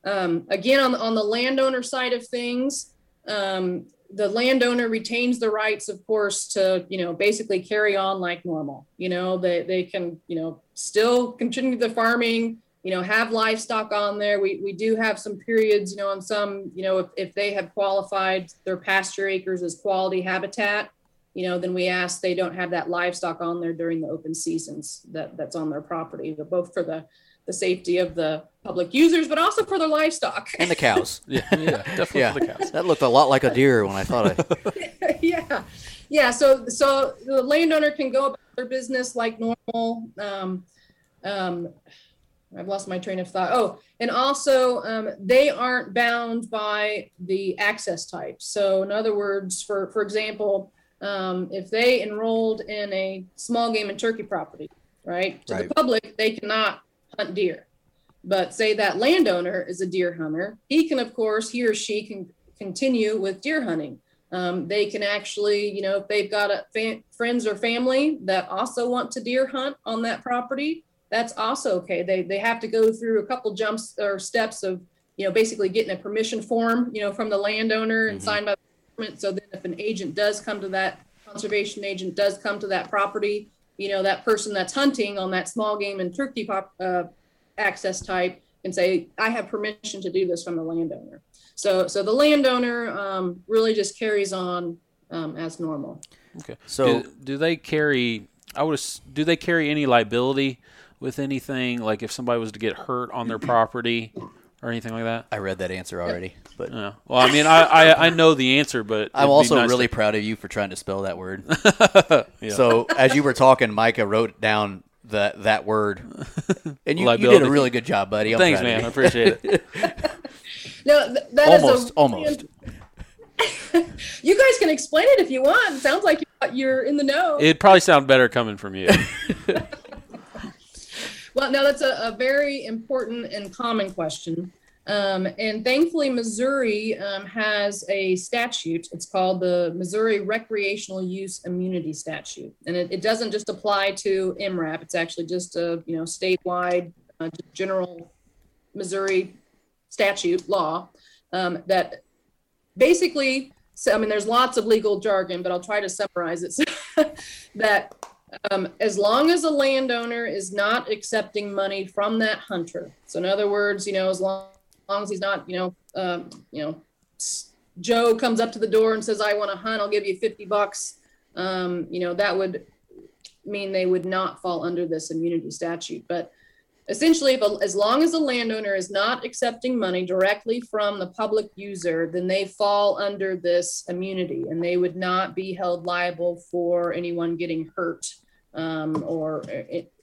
Um, again, on, on the landowner side of things, um, the landowner retains the rights, of course, to, you know, basically carry on like normal. You know, they, they can, you know, still continue the farming, you know, have livestock on there. We, we do have some periods, you know, on some, you know, if, if they have qualified their pasture acres as quality habitat, you know, then we ask they don't have that livestock on there during the open seasons that, that's on their property, but both for the, the safety of the public users, but also for their livestock. and the cows. Yeah, yeah, definitely yeah, for the cows. that looked a lot like a deer when I thought I. yeah yeah so so the landowner can go about their business like normal um, um, i've lost my train of thought. Oh and also um, they aren't bound by the access type. So in other words for for example um, if they enrolled in a small game and turkey property right to Right. the public they cannot hunt deer. But say that landowner is a deer hunter he can of course he or she can continue with deer hunting. Um, they can actually, you know, if they've got a fa- friends or family that also want to deer hunt on that property, that's also okay. They they have to go through a couple jumps or steps of, you know, basically getting a permission form, you know, from the landowner and Mhm. signed by the government. So that if an agent does come to that conservation agent does come to that property, you know, that person that's hunting on that small game and turkey pop, uh, access type and say, I have permission to do this from the landowner. So, so the landowner um, really just carries on um, as normal. Okay. So- do, do they carry? I would. Do they carry any liability with anything? Like if somebody was to get hurt on their property or anything like that? I read that answer already, but Yeah. Well, I mean, I, I, I know the answer, but I'm it'd be also nice really to- proud of you for trying to spell that word. Yeah. So as you were talking, Micah wrote down that that word. And you, you did Liability. a really good job, buddy. I'm Thanks, proud of man. I you. appreciate it. No, th- that is Almost, a, almost. You guys can explain it if you want. It sounds like you're in the know. It'd probably sound better coming from you. Well, no, that's a, a very important and common question. Um, and thankfully, Missouri um, has a statute. It's called the Missouri Recreational Use Immunity Statute, and it, it doesn't just apply to MRAP. It's actually just a you know statewide, uh, general Missouri statute law um, that basically. So, I mean, there's lots of legal jargon, but I'll try to summarize it. So that um, as long as a landowner is not accepting money from that hunter. So in other words, you know, as long, as long as he's not, you know, um, you know, Joe comes up to the door and says, "I want to hunt. I'll give you fifty bucks." Um, you know, that would mean they would not fall under this immunity statute. But essentially, if a, as long as the landowner is not accepting money directly from the public user, then they fall under this immunity, and they would not be held liable for anyone getting hurt um, or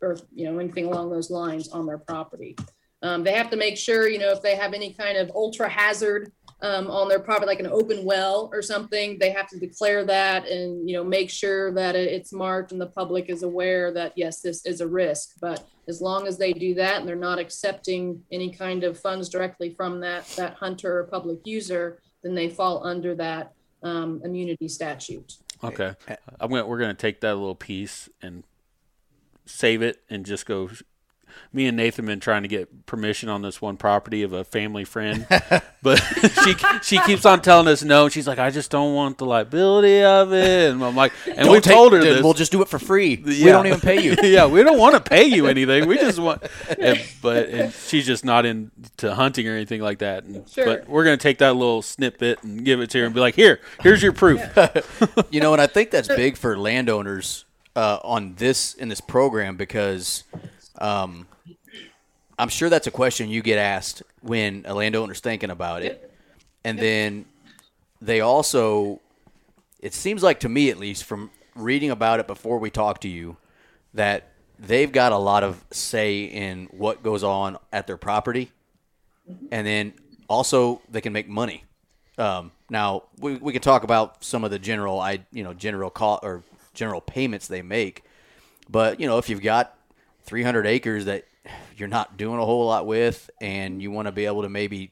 or you know anything along those lines on their property. Um, they have to make sure you know if they have any kind of ultra hazard um, on their property, like an open well or something, they have to declare that and you know make sure that it's marked and the public is aware that yes, this is a risk. But as long as they do that and they're not accepting any kind of funds directly from that that hunter or public user, then they fall under that um, immunity statute. Okay, I'm gonna we're gonna take that little piece and save it and just go. Me and Nathan been trying to get permission on this one property of a family friend, but she she keeps on telling us no. She's like, I just don't want the liability of it, and I'm like, and we told her dude, this. We'll just do it for free. We don't even pay you. yeah, we don't want to pay you anything. We just want, and, but and she's just not into hunting or anything like that. And, Sure. But we're gonna take that little snippet and give it to her and be like, here, here's your proof. you know, and I think that's big for landowners uh, on this in this program because um, I'm sure that's a question you get asked when a landowner's thinking about it, and then they also, it seems like to me at least from reading about it before we talk to you, that they've got a lot of say in what goes on at their property, and then also they can make money. Um, now we, we can talk about some of the general I you know general call or general payments they make, but you know if you've got 300 acres that you're not doing a whole lot with, and you want to be able to maybe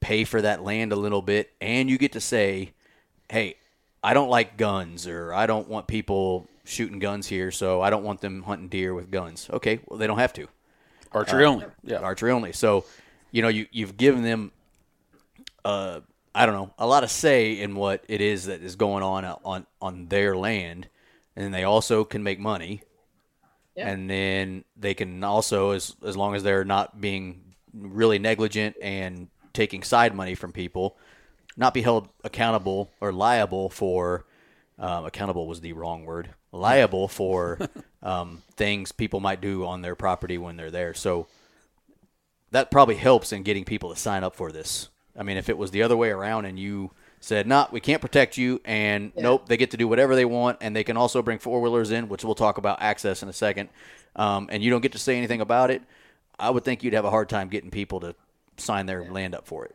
pay for that land a little bit, and you get to say, hey, I don't like guns, or I don't want people shooting guns here, so I don't want them hunting deer with guns. Okay, well they don't have to Archery only. Yeah. archery only. So, you know, you you've given them, uh, I don't know, a lot of say in what it is that is going on on on their land, and they also can make money, Yeah. and then they can also, as as long as they're not being really negligent and taking side money from people, not be held accountable or liable for. Um, accountable was the wrong word. Liable for um, things people might do on their property when they're there. So that probably helps in getting people to sign up for this. I mean, if it was the other way around and you said, "Nah, we can't protect you," and Yeah. nope, they get to do whatever they want, and they can also bring four wheelers in, which we'll talk about access in a second, um, and you don't get to say anything about it, I would think you'd have a hard time getting people to sign their land up for it.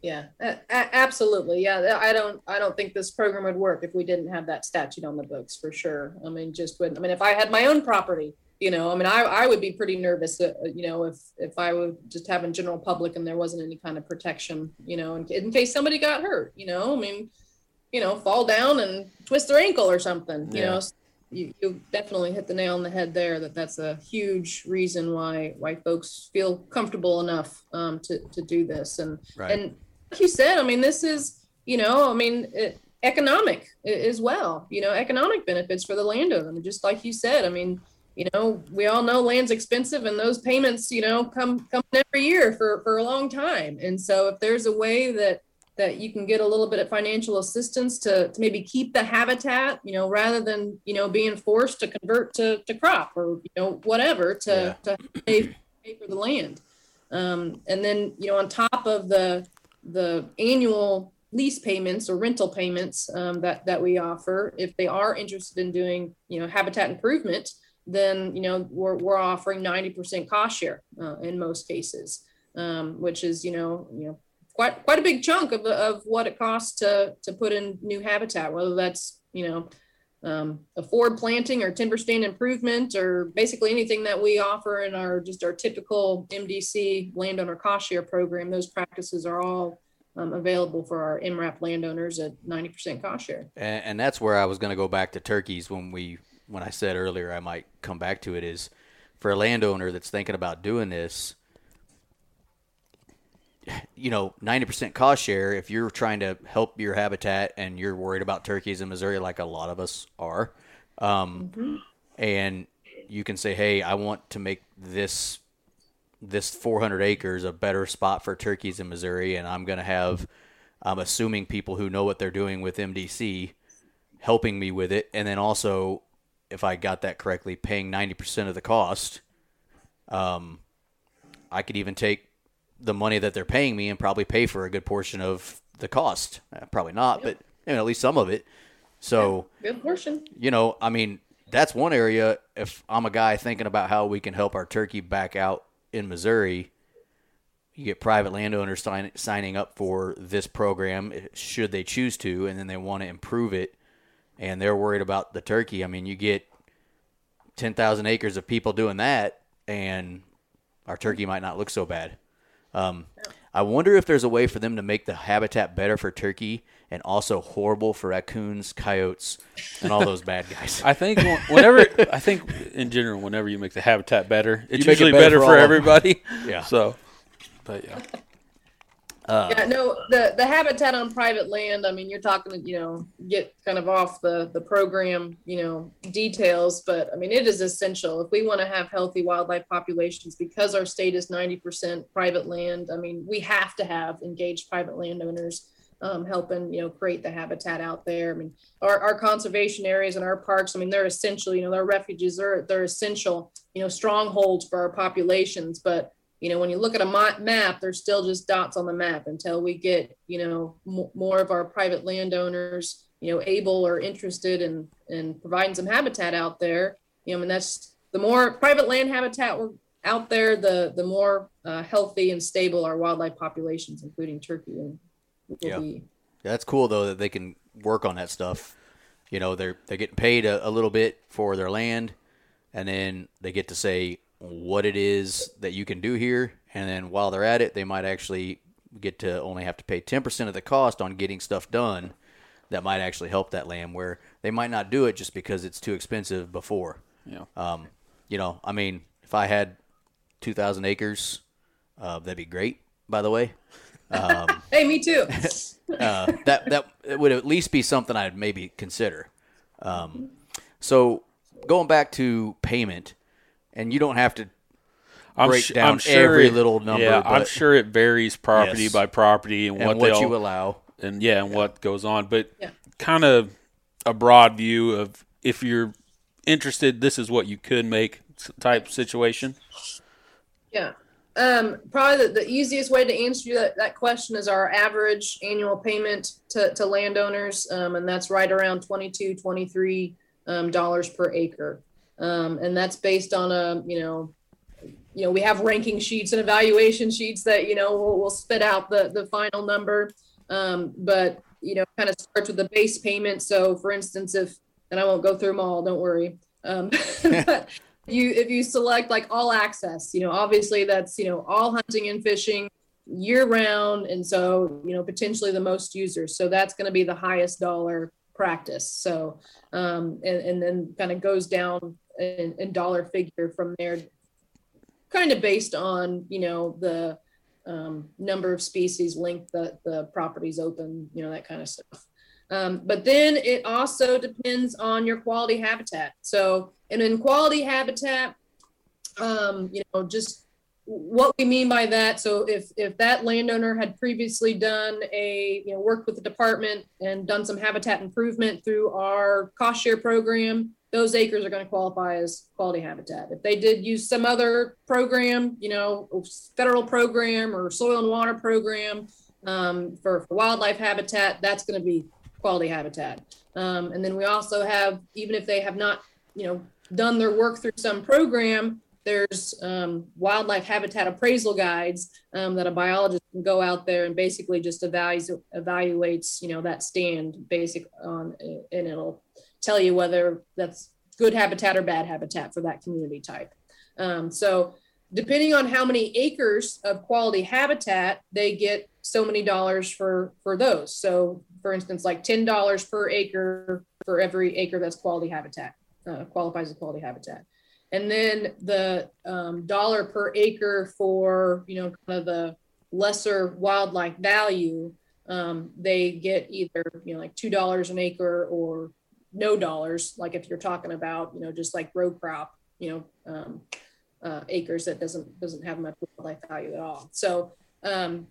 Yeah, a- absolutely. Yeah, I don't, I don't think this program would work if we didn't have that statute on the books for sure. I mean, just wouldn't. I mean, if I had my own property, you know, I mean, I, I would be pretty nervous, uh, you know, if if I was just having general public and there wasn't any kind of protection, you know, in, in case somebody got hurt, you know, I mean, you know, fall down and twist their ankle or something, you Yeah. know. You, you definitely hit the nail on the head there. That that's a huge reason why why folks feel comfortable enough um, to to do this and Right. and like you said, I mean, this is, you know, I mean, it, economic as well, you know, economic benefits for the landowner. I mean, just like you said, I mean, you know, we all know land's expensive and those payments, you know, come, come every year for, for a long time. And so if there's a way that, that you can get a little bit of financial assistance to, to maybe keep the habitat, you know, rather than, you know, being forced to convert to, to crop or, you know, whatever to, to pay, pay for the land. Um, and then, you know, on top of the, the annual lease payments or rental payments um, that that we offer if they are interested in doing you know habitat improvement then you know we're, we're offering 90% cost share uh, in most cases um, which is you know you know quite quite a big chunk of, of what it costs to to put in new habitat whether that's you know um, a forward planting or timber stand improvement or basically anything that we offer in our just our typical mdc landowner cost share program those practices are all um, available for our MRAP landowners at 90% cost share. And, and that's where I was going to go back to turkeys when we when I said earlier I might come back to it is for a landowner that's thinking about doing this. You know, 90% cost share. If you're trying to help your habitat and you're worried about turkeys in Missouri, like a lot of us are, um, mm-hmm. and you can say, "Hey, I want to make this this 400 acres a better spot for turkeys in Missouri, and I'm going to have, I'm assuming people who know what they're doing with MDC helping me with it, and then also, if I got that correctly, paying 90% of the cost. Um, I could even take the money that they're paying me and probably pay for a good portion of the cost. Uh, probably not, but you know, at least some of it. So yeah, good portion. You know, I mean, that's one area. If I'm a guy thinking about how we can help our turkey back out in Missouri, you get private landowners sign, signing up for this program should they choose to, and then they want to improve it, and they're worried about the turkey. I mean, you get 10,000 acres of people doing that, and our turkey might not look so bad. Um, I wonder if there's a way for them to make the habitat better for turkey and also horrible for raccoons, coyotes, and all those bad guys. I think whenever I think in general, whenever you make the habitat better, it's usually it better, better, for, for everybody. yeah. So, but yeah. Uh, yeah, no, the the habitat on private land. I mean, you're talking, you know, get kind of off the the program, you know, details, but I mean, it is essential if we want to have healthy wildlife populations because our state is 90% private land. I mean, we have to have engaged private landowners um, helping, you know, create the habitat out there. I mean, our, our conservation areas and our parks, I mean, they're essential, you know, their refuges, they're, they're essential, you know, strongholds for our populations. But, you know, when you look at a map, there's still just dots on the map until we get, you know, more of our private landowners, you know, able or interested in, in providing some habitat out there. You know, I mean, that's the more private land habitat we're out there, the, the more uh, healthy and stable our wildlife populations, including turkey and yeah. Be... yeah, that's cool though that they can work on that stuff. You know, they're they're getting paid a, a little bit for their land, and then they get to say what it is that you can do here, and then while they're at it, they might actually get to only have to pay ten percent of the cost on getting stuff done that might actually help that land where they might not do it just because it's too expensive before. Yeah. Um, you know, I mean, if I had 2,000 acres, uh, that'd be great, by the way. Um, hey, me too. uh, that that would at least be something I'd maybe consider. Um, so going back to payment, and you don't have to I'm break sh- down I'm sure every it, little number. Yeah, I'm sure it varies property yes. by property and, and what, what you allow, and yeah, and yeah. what goes on. But yeah. kind of a broad view of if you're interested, this is what you could make type situation. Yeah. Um, probably the, the, easiest way to answer that, that question is our average annual payment to, to landowners, um, and that's right around 22 23 um, dollars per acre. Um, and that's based on a, you know, you know, we have ranking sheets and evaluation sheets that, you know, we'll, we'll spit out the, the final number. Um, but, you know, kind of starts with the base payment. So for instance, if, and I won't go through them all, don't worry. Um, but you if you select like all access you know obviously that's you know all hunting and fishing year round and so you know potentially the most users so that's going to be the highest dollar practice so um and, and then kind of goes down in, in dollar figure from there kind of based on you know the um, number of species length that the property's open you know that kind of stuff um, but then it also depends on your quality habitat. So, and in quality habitat, um, you know, just what we mean by that. So, if if that landowner had previously done a, you know, worked with the department and done some habitat improvement through our cost share program, those acres are going to qualify as quality habitat. If they did use some other program, you know, federal program or soil and water program um, for, for wildlife habitat, that's going to be quality habitat. Um, and then we also have, even if they have not, you know, done their work through some program, there's um, wildlife habitat appraisal guides um, that a biologist can go out there and basically just evaluates, evaluates you know, that stand basic on, and it'll tell you whether that's good habitat or bad habitat for that community type. Um, so depending on how many acres of quality habitat, they get so many dollars for for those. So for instance, like ten dollars per acre for every acre that's quality habitat uh, qualifies as quality habitat, and then the um, dollar per acre for you know kind of the lesser wildlife value. Um, they get either you know like two dollars an acre or no dollars. Like if you're talking about you know just like row crop, you know. Um, uh, acres that doesn't doesn't have much wildlife value at all. So um,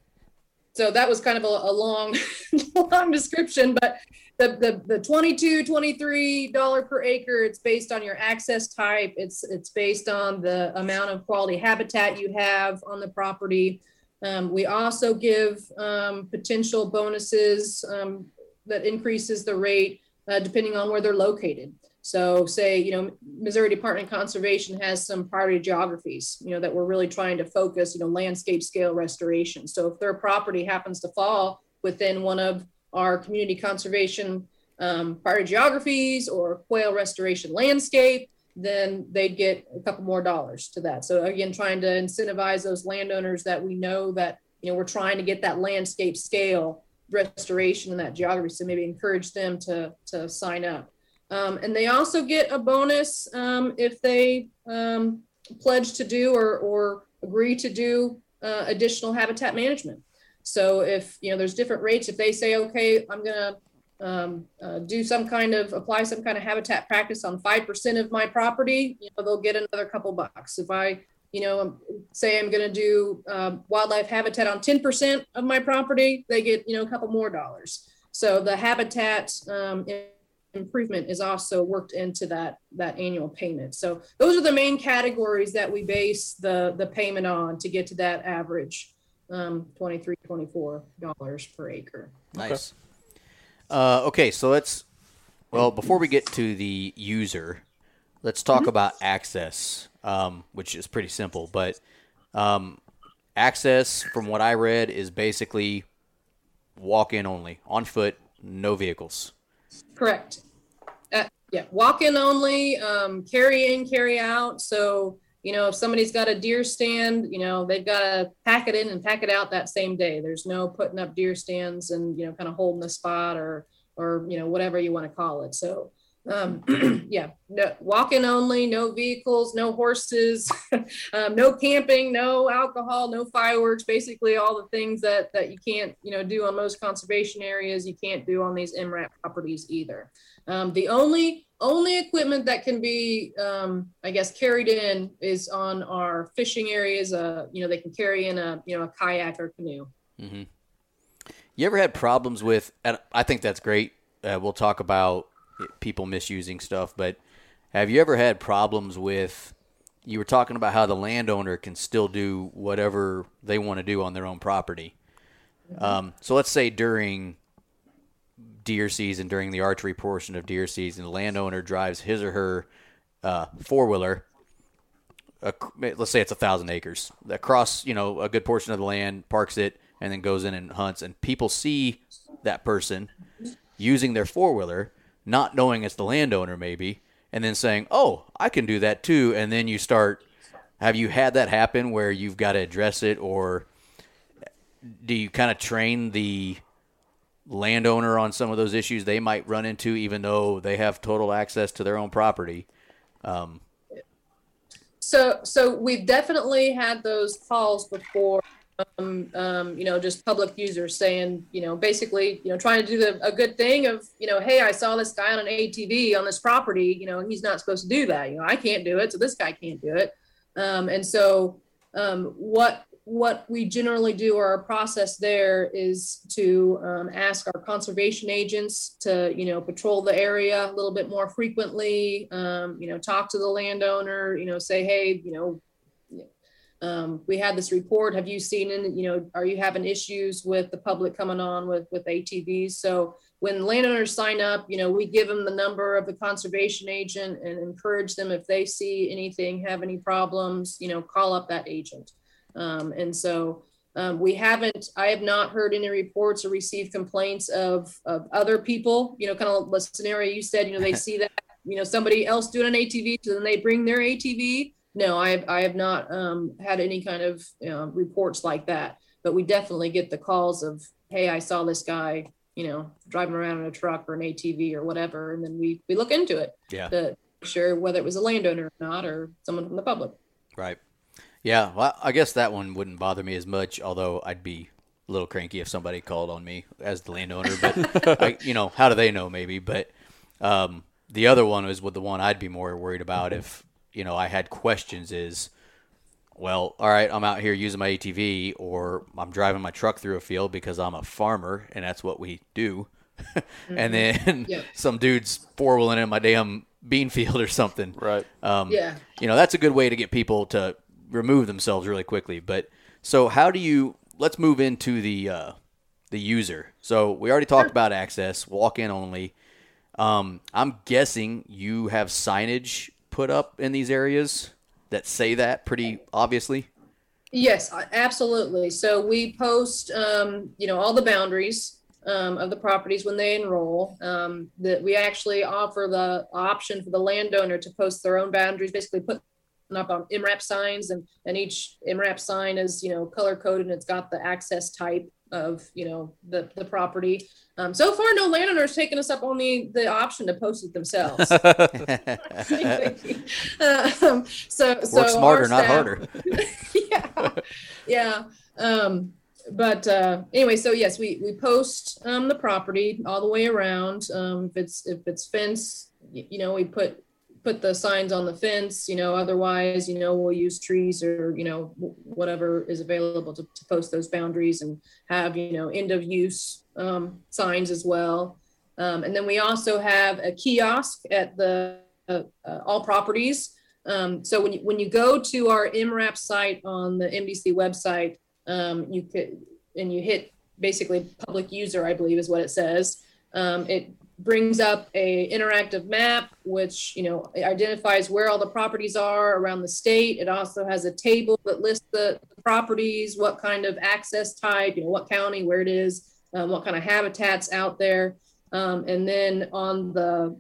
so that was kind of a, a long long description, but the, the the 22 23 dollar per acre it's based on your access type it's it's based on the amount of quality habitat you have on the property um, we also give um, potential bonuses um, that increases the rate uh, depending on where they're located so say, you know, Missouri Department of Conservation has some priority geographies, you know, that we're really trying to focus, you know, landscape scale restoration. So if their property happens to fall within one of our community conservation um, priority geographies or quail restoration landscape, then they'd get a couple more dollars to that. So again, trying to incentivize those landowners that we know that, you know, we're trying to get that landscape scale restoration in that geography. So maybe encourage them to, to sign up. Um, and they also get a bonus um, if they um, pledge to do or, or agree to do uh, additional habitat management. So if you know there's different rates, if they say, okay, I'm gonna um, uh, do some kind of apply some kind of habitat practice on five percent of my property, you know they'll get another couple bucks. If I you know say I'm gonna do uh, wildlife habitat on 10% of my property, they get you know a couple more dollars. So the habitat um, improvement is also worked into that that annual payment. So those are the main categories that we base the the payment on to get to that average um, 23 24 dollars per acre. Nice. Okay. Uh, okay, so let's well before we get to the user, let's talk mm-hmm. about access, um, which is pretty simple. But um, access, from what I read, is basically walk in only, on foot, no vehicles. Correct. Uh, yeah, walk in only, um, carry in, carry out. So, you know, if somebody's got a deer stand, you know, they've got to pack it in and pack it out that same day. There's no putting up deer stands and, you know, kind of holding the spot or, or, you know, whatever you want to call it. So, um, yeah, no, walk-in only, no vehicles, no horses, um, no camping, no alcohol, no fireworks. Basically, all the things that that you can't, you know, do on most conservation areas, you can't do on these MRAP properties either. Um, the only only equipment that can be, um, I guess, carried in is on our fishing areas. Uh, you know, they can carry in a you know a kayak or canoe. Mm-hmm. You ever had problems with? And I think that's great. Uh, we'll talk about people misusing stuff, but have you ever had problems with? You were talking about how the landowner can still do whatever they want to do on their own property. Um, so let's say during deer season, during the archery portion of deer season, the landowner drives his or her uh, four wheeler. let's say it's a thousand acres across, you know, a good portion of the land, parks it, and then goes in and hunts. And people see that person using their four wheeler, not knowing it's the landowner, maybe, and then saying, "Oh, I can do that too." And then you start. Have you had that happen where you've got to address it, or do you kind of train the landowner on some of those issues they might run into, even though they have total access to their own property. Um, so, so we've definitely had those calls before. Um, um, you know, just public users saying, you know, basically, you know, trying to do the, a good thing of, you know, hey, I saw this guy on an ATV on this property. You know, he's not supposed to do that. You know, I can't do it, so this guy can't do it. Um, and so, um, what what we generally do or our process there is to um, ask our conservation agents to you know patrol the area a little bit more frequently um, you know talk to the landowner you know say hey you know um, we had this report. Have you seen it? You know, are you having issues with the public coming on with with ATVs? So when landowners sign up, you know, we give them the number of the conservation agent and encourage them if they see anything, have any problems, you know, call up that agent. Um, and so um, we haven't, I have not heard any reports or received complaints of, of other people, you know, kind of the scenario you said, you know, they see that, you know, somebody else doing an ATV, so then they bring their ATV. No, I have, I have not um, had any kind of you know, reports like that, but we definitely get the calls of, hey, I saw this guy, you know, driving around in a truck or an ATV or whatever, and then we we look into it. Yeah. To make sure whether it was a landowner or not, or someone from the public. Right. Yeah. Well, I guess that one wouldn't bother me as much, although I'd be a little cranky if somebody called on me as the landowner. But I, you know, how do they know? Maybe. But um, the other one was with the one I'd be more worried about if you know I had questions. Is well, all right, I'm out here using my ATV or I'm driving my truck through a field because I'm a farmer and that's what we do. and then Yeah. some dude's four wheeling in my damn bean field or something. Right. Um, Yeah. You know, that's a good way to get people to remove themselves really quickly. But so how do you, let's move into the, uh, the user. So we already talked about access, walk in only. Um, I'm guessing you have signage put up in these areas that say that pretty obviously. Yes, absolutely. So we post, um, you know, all the boundaries um, of the properties when they enroll. Um, that we actually offer the option for the landowner to post their own boundaries, basically put up on MRAP signs, and and each MRAP sign is you know color coded and it's got the access type of you know the the property. Um, so far, no landowner's taken us up on the the option to post it themselves. um, so so smarter, our not harder. yeah, yeah. Um, but uh, anyway, so yes, we we post um, the property all the way around. Um, if it's if it's fence, you know, we put put the signs on the fence. You know, otherwise, you know, we'll use trees or you know whatever is available to, to post those boundaries and have you know end of use um, signs as well. Um, and then we also have a kiosk at the uh, uh, all properties. Um, so when you, when you go to our MRAP site on the MDC website, um, you could, and you hit basically public user, I believe is what it says. Um, it brings up a interactive map, which, you know, identifies where all the properties are around the state. It also has a table that lists the properties, what kind of access type, you know, what county, where it is, um, what kind of habitats out there. Um, and then on the,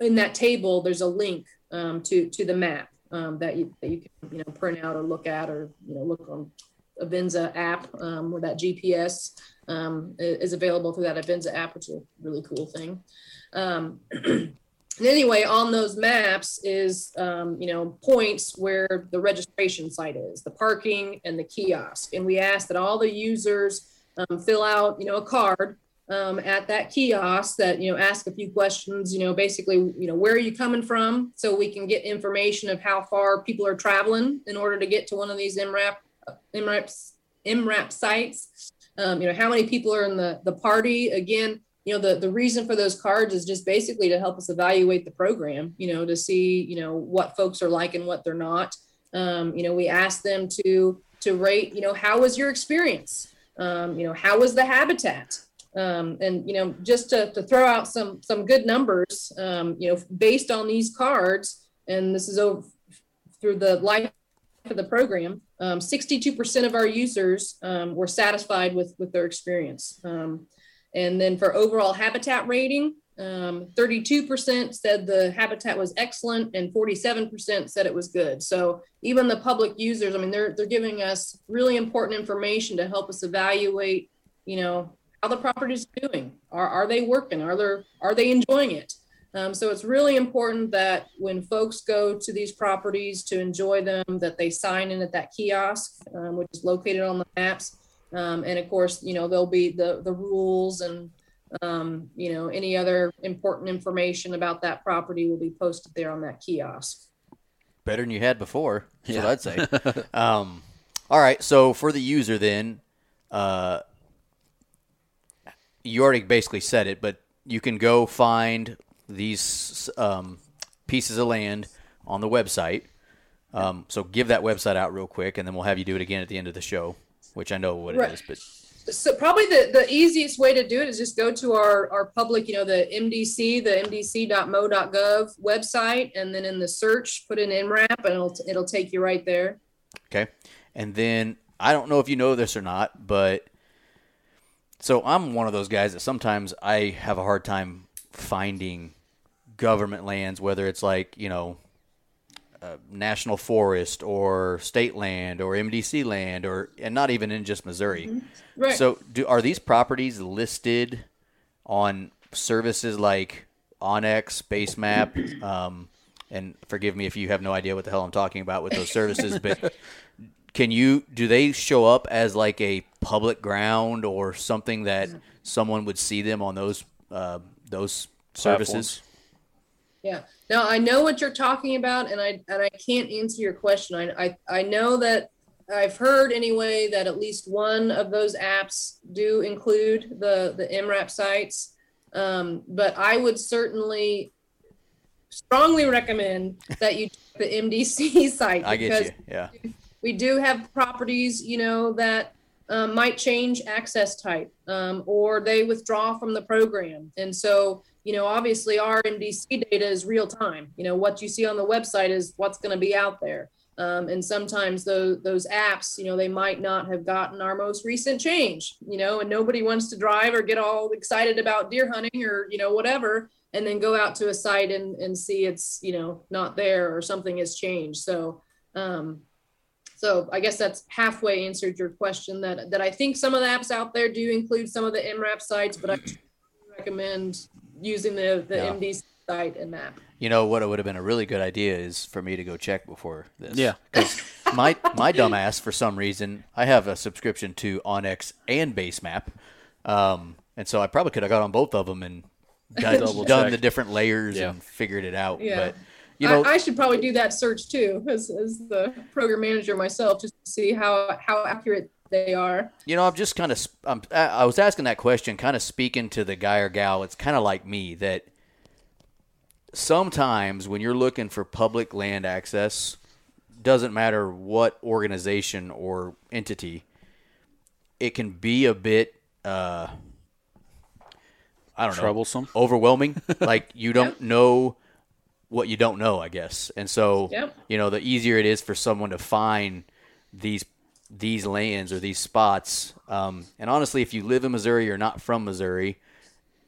in that table, there's a link um, to to the map um, that you that you can you know print out or look at or you know look on Avenza app um, where that GPS um, is available through that Avenza app, which is a really cool thing. Um, and anyway, on those maps is um, you know points where the registration site is, the parking and the kiosk, and we ask that all the users um, fill out you know a card um, at that kiosk that you know ask a few questions you know basically you know where are you coming from so we can get information of how far people are traveling in order to get to one of these MRAP MRAP MRAP sites. Um, you know how many people are in the the party? Again you know the the reason for those cards is just basically to help us evaluate the program you know to see you know what folks are like and what they're not. Um, you know we ask them to to rate you know how was your experience? Um, you know how was the habitat? Um, and you know just to, to throw out some some good numbers um, you know based on these cards and this is over through the life of the program um, 62% of our users um, were satisfied with with their experience um, and then for overall habitat rating um, 32% said the habitat was excellent and 47% said it was good so even the public users i mean they're they're giving us really important information to help us evaluate you know how the property's doing. Are, are they working? Are they are they enjoying it? Um, so it's really important that when folks go to these properties to enjoy them, that they sign in at that kiosk, um, which is located on the maps. Um, and of course, you know there'll be the the rules and um, you know any other important information about that property will be posted there on that kiosk. Better than you had before. That's Yeah. what I'd say. um, all right. So for the user, then, uh, you already basically said it, but you can go find these um, pieces of land on the website. Um, so give that website out real quick, and then we'll have you do it again at the end of the show, which I know what it is. Right. But so probably the, the easiest way to do it is just go to our, our public, you know, the MDC, the mdc.mo.gov website, and then in the search, put in MRAP, and it'll, it'll take you right there. Okay. And then I don't know if you know this or not, but so I'm one of those guys that sometimes I have a hard time finding government lands, whether it's like, you know, uh, national forest or state land or MDC land or and not even in just Missouri. Right. So do are these properties listed on services like onX, Base Map, um, and forgive me if you have no idea what the hell I'm talking about with those services, but can you do they show up as like a public ground or something that someone would see them on those uh, those services? Yeah. Now I know what you're talking about, and I and I can't answer your question. I I, I know that I've heard anyway that at least one of those apps do include the the MRAP sites, um, but I would certainly strongly recommend that you check the MDC site I because get you. Yeah. we do have properties, you know, that um, might change access type um, or they withdraw from the program. And so, you know, obviously our MDC data is real time. You know, what you see on the website is what's going to be out there. Um, and sometimes those, those apps, you know, they might not have gotten our most recent change, you know, and nobody wants to drive or get all excited about deer hunting or, you know, whatever, and then go out to a site and, and see it's, you know, not there or something has changed. So, um, so I guess that's halfway answered your question that, that I think some of the apps out there do include some of the MRAP sites, but I recommend using the, the Yeah. MD site and map. You know what? It would have been a really good idea is for me to go check before this. Yeah. because my my dumbass for some reason I have a subscription to onX and Basemap, um, and so I probably could have got on both of them and done, done the different layers Yeah. and figured it out. Yeah. But you know, I, I should probably do that search too, as, as the program manager myself, just to see how, how accurate they are. You know, I'm just kind of. I'm, I I was asking that question, kind of speaking to the guy or gal. It's kind of like me that sometimes when you're looking for public land access, doesn't matter what organization or entity, it can be a bit. Uh, I don't know. Troublesome. overwhelming. like you don't know what you don't know, I guess. And so, Yep. you know, the easier it is for someone to find these these lands or these spots. Um, and honestly, if you live in Missouri or not from Missouri,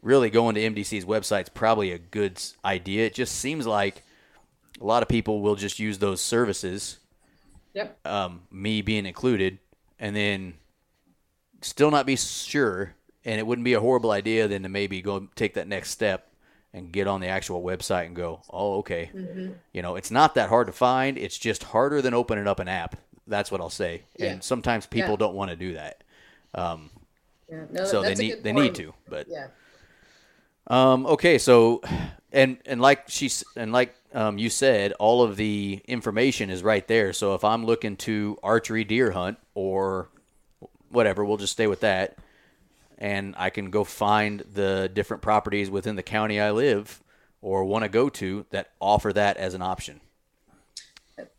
really going to MDC's website is probably a good idea. It just seems like a lot of people will just use those services, Yep. um, me being included, and then still not be sure. And it wouldn't be a horrible idea then to maybe go take that next step and get on the actual website and go, oh, okay. You know, it's not that hard to find. It's just harder than opening up an app. That's what I'll say. Yeah. And sometimes people Yeah. don't want to do that. Yeah. No, So they need they need to. But Yeah. um, okay, so and and like she's and like um, you said, all of the information is right there. So if I'm looking to archery deer hunt or whatever, we'll just stay with that, and I can go find the different properties within the county I live or want to go to that offer that as an option.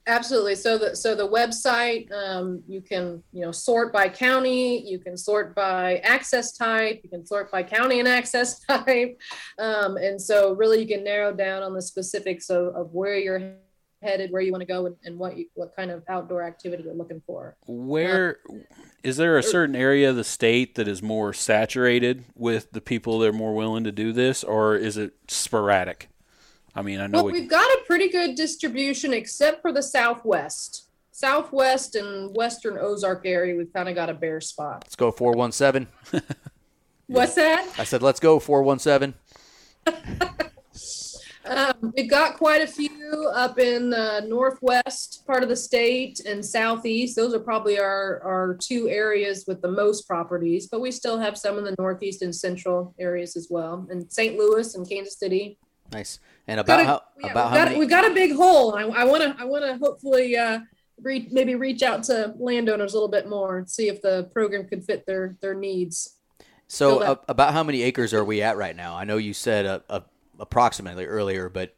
Absolutely. So the so the website, um, you can you know sort by county, you can sort by access type, you can sort by county and access type, um, and so really you can narrow down on the specifics of, of where you're headed, where you want to go, and, and what you what kind of outdoor activity you're looking for. Where is there a certain area of the state that is more saturated with the people that are more willing to do this, or is it sporadic? I mean, I know Well, we, we've got a pretty good distribution, except for the Southwest. Southwest and Western Ozark area, we've kind of got a bare spot. Let's go four one seven. What's that? I said let's go four one seven. Um, we've got quite a few up in the northwest part of the state and southeast. Those are probably our, our two areas with the most properties, but we still have some in the northeast and central areas as well, and St. Louis and Kansas City. Nice. And Got about a- how yeah, about we've, how got, many? we've got a big hole. I, I want to I want to hopefully uh, re- maybe reach out to landowners a little bit more and see if the program could fit their their needs. So uh, about how many acres are we at right now? I know you said a, uh, approximately earlier, but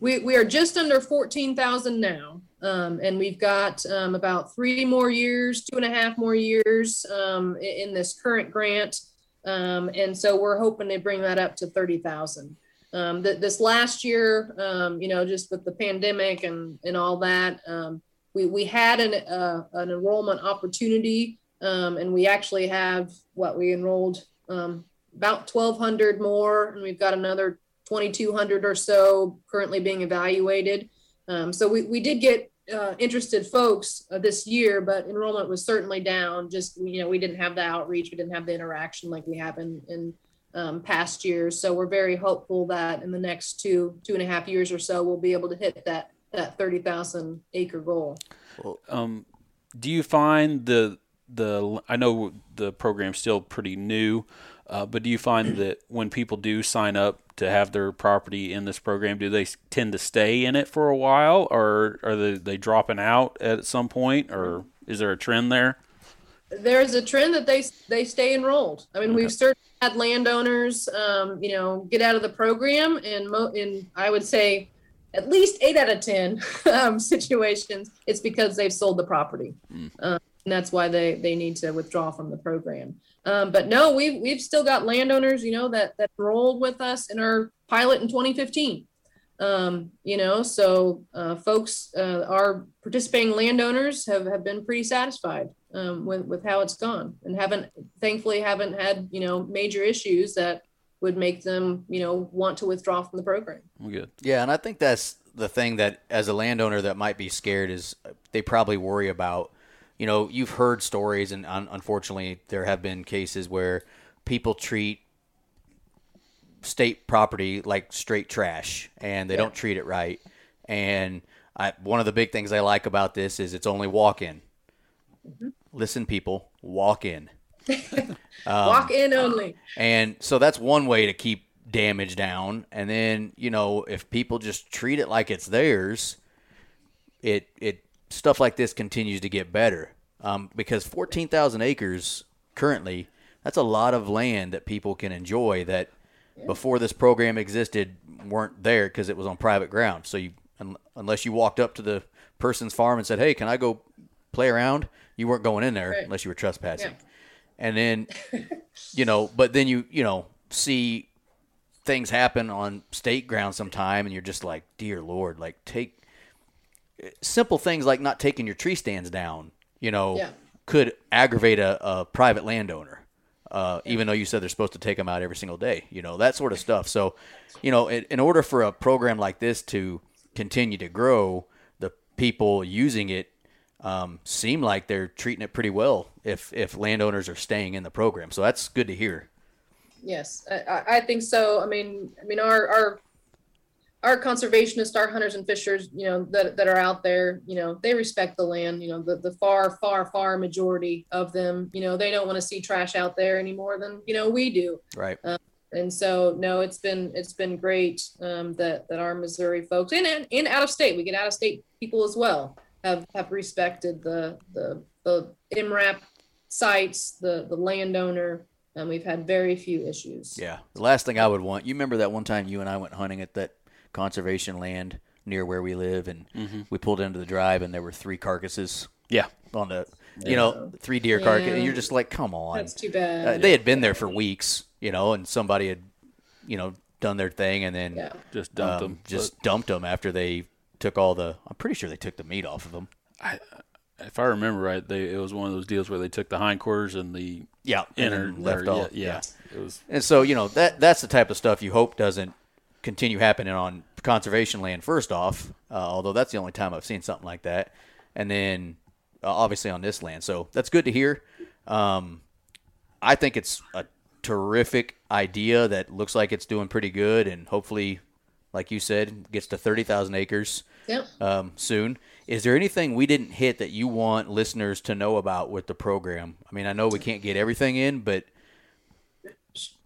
We we are just under fourteen thousand now. Um, and we've got um, about three more years, two and a half more years um, in, in this current grant. Um, and so we're hoping to bring that up to 30,000. Um, th- this last year, um, you know, just with the pandemic and, and all that, um, we, we had an, uh, an enrollment opportunity and we actually have what we enrolled um, about 1,200 more, and we've got another 2,200 or so currently being evaluated. Um, so we, we did get uh, interested folks uh, this year, but enrollment was certainly down. Just you know, we didn't have the outreach, we didn't have the interaction like we have in in um, past years. So we're very hopeful that in the next two two and a half years or so, we'll be able to hit that that 30,000 acre goal. Um, do you find the the I know the program's still pretty new, uh, but do you find that when people do sign up to have their property in this program, do they tend to stay in it for a while, or are they, they dropping out at some point, or is there a trend there? There's a trend that they they stay enrolled. I mean, okay. we've certainly had landowners, um, you know, get out of the program, and mo- in I would say at least eight out of ten um, situations, it's because they've sold the property. Mm. Um, and that's why they they need to withdraw from the program. Um, but no, we've we've still got landowners, you know, that that enrolled with us in our pilot in 2015. Um, you know, so uh, folks, uh, our participating landowners have, have been pretty satisfied um, with with how it's gone, and haven't thankfully haven't had you know major issues that would make them you know want to withdraw from the program. Good. Yeah, and I think that's the thing that as a landowner that might be scared is they probably worry about you know, you've heard stories, and un- unfortunately, there have been cases where people treat state property like straight trash, and they yeah. don't treat it right. And I, one of the big things I like about this is it's only walk in. Mm-hmm. Listen, people, walk in. um, walk in only. And so that's one way to keep damage down. And then, you know, if people just treat it like it's theirs, it it stuff like this continues to get better um, because 14,000 acres currently, that's a lot of land that people can enjoy that yeah. before this program existed weren't there because it was on private ground. So you, un- unless you walked up to the person's farm and said, "Hey, can I go play around?" You weren't going in there right. unless you were trespassing. Yeah. And then, you know, but then you, you know, see things happen on state ground sometime, and you're just like, "Dear Lord, like take." Simple things like not taking your tree stands down, you know, yeah. could aggravate a, a private landowner. Uh, yeah. Even though you said they're supposed to take them out every single day, you know that sort of stuff. So, you know, in, in order for a program like this to continue to grow, the people using it um, seem like they're treating it pretty well. If if landowners are staying in the program, so that's good to hear. Yes, I, I think so. I mean, I mean, our our our conservationists, our hunters and fishers, you know, that, that are out there, you know, they respect the land, you know, the, the far, far, far majority of them, you know, they don't want to see trash out there any more than, you know, we do. Right. Um, and so, no, it's been, it's been great um, that, that our Missouri folks and, and, and out of state, we get out of state people as well, have, have respected the, the, the MRAP sites, the, the landowner, and we've had very few issues. Yeah. The last thing I would want, you remember that one time you and I went hunting at that conservation land near where we live, and mm-hmm. we pulled into the drive, and there were three carcasses. Yeah, on the you yeah. know three deer yeah. carcass, you're just like, come on. That's too bad. Uh, they had been there for weeks, you know, and somebody had, you know, done their thing, and then yeah. just dumped um, them. Just but... dumped them after they took all the. I'm pretty sure they took the meat off of them. I, if I remember right, they it was one of those deals where they took the hindquarters and the yeah inner left off. Yeah, yeah. yeah. It was, and so you know that that's the type of stuff you hope doesn't continue happening on conservation land first off, uh, although that's the only time I've seen something like that, and then uh, obviously on this land. So that's good to hear. Um, I think it's a terrific idea that looks like it's doing pretty good, and hopefully, like you said, gets to thirty thousand acres yep. um, soon. Is there anything we didn't hit that you want listeners to know about with the program? I mean, I know we can't get everything in, but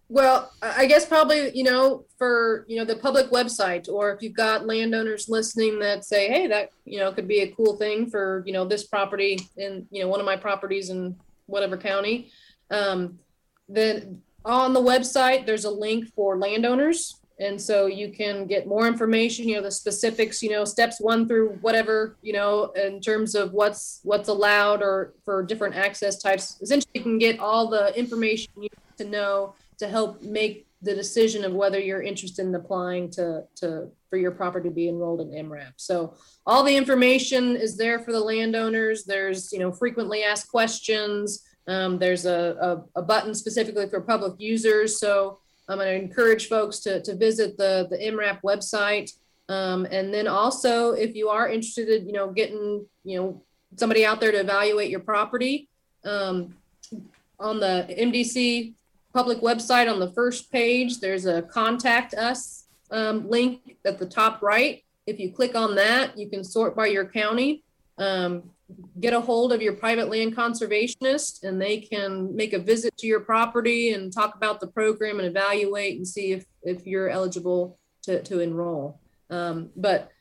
well, I guess probably, you know, for, you know, the public website, or if you've got landowners listening that say, hey, that, you know, could be a cool thing for, you know, this property in, you know, one of my properties in whatever county. Um, then on the website, there's a link for landowners. And so you can get more information, you know, the specifics, you know, steps one through whatever, you know, in terms of what's what's allowed or for different access types. Essentially, you can get all the information you need to know to help make the decision of whether you're interested in applying to to for your property to be enrolled in MRAP. So all the information is there for the landowners. There's you know frequently asked questions. Um, there's a, a, a button specifically for public users. So I'm going to encourage folks to, to visit the, the MRAP website. Um, and then also, if you are interested in, you know, getting, you know, somebody out there to evaluate your property, um, on the MDC public website on the first page, there's a contact us um, link at the top right. If you click on that, you can sort by your county. Um, get a hold of your private land conservationist and they can make a visit to your property and talk about the program and evaluate and see if, if you're eligible to, to enroll. Um, but,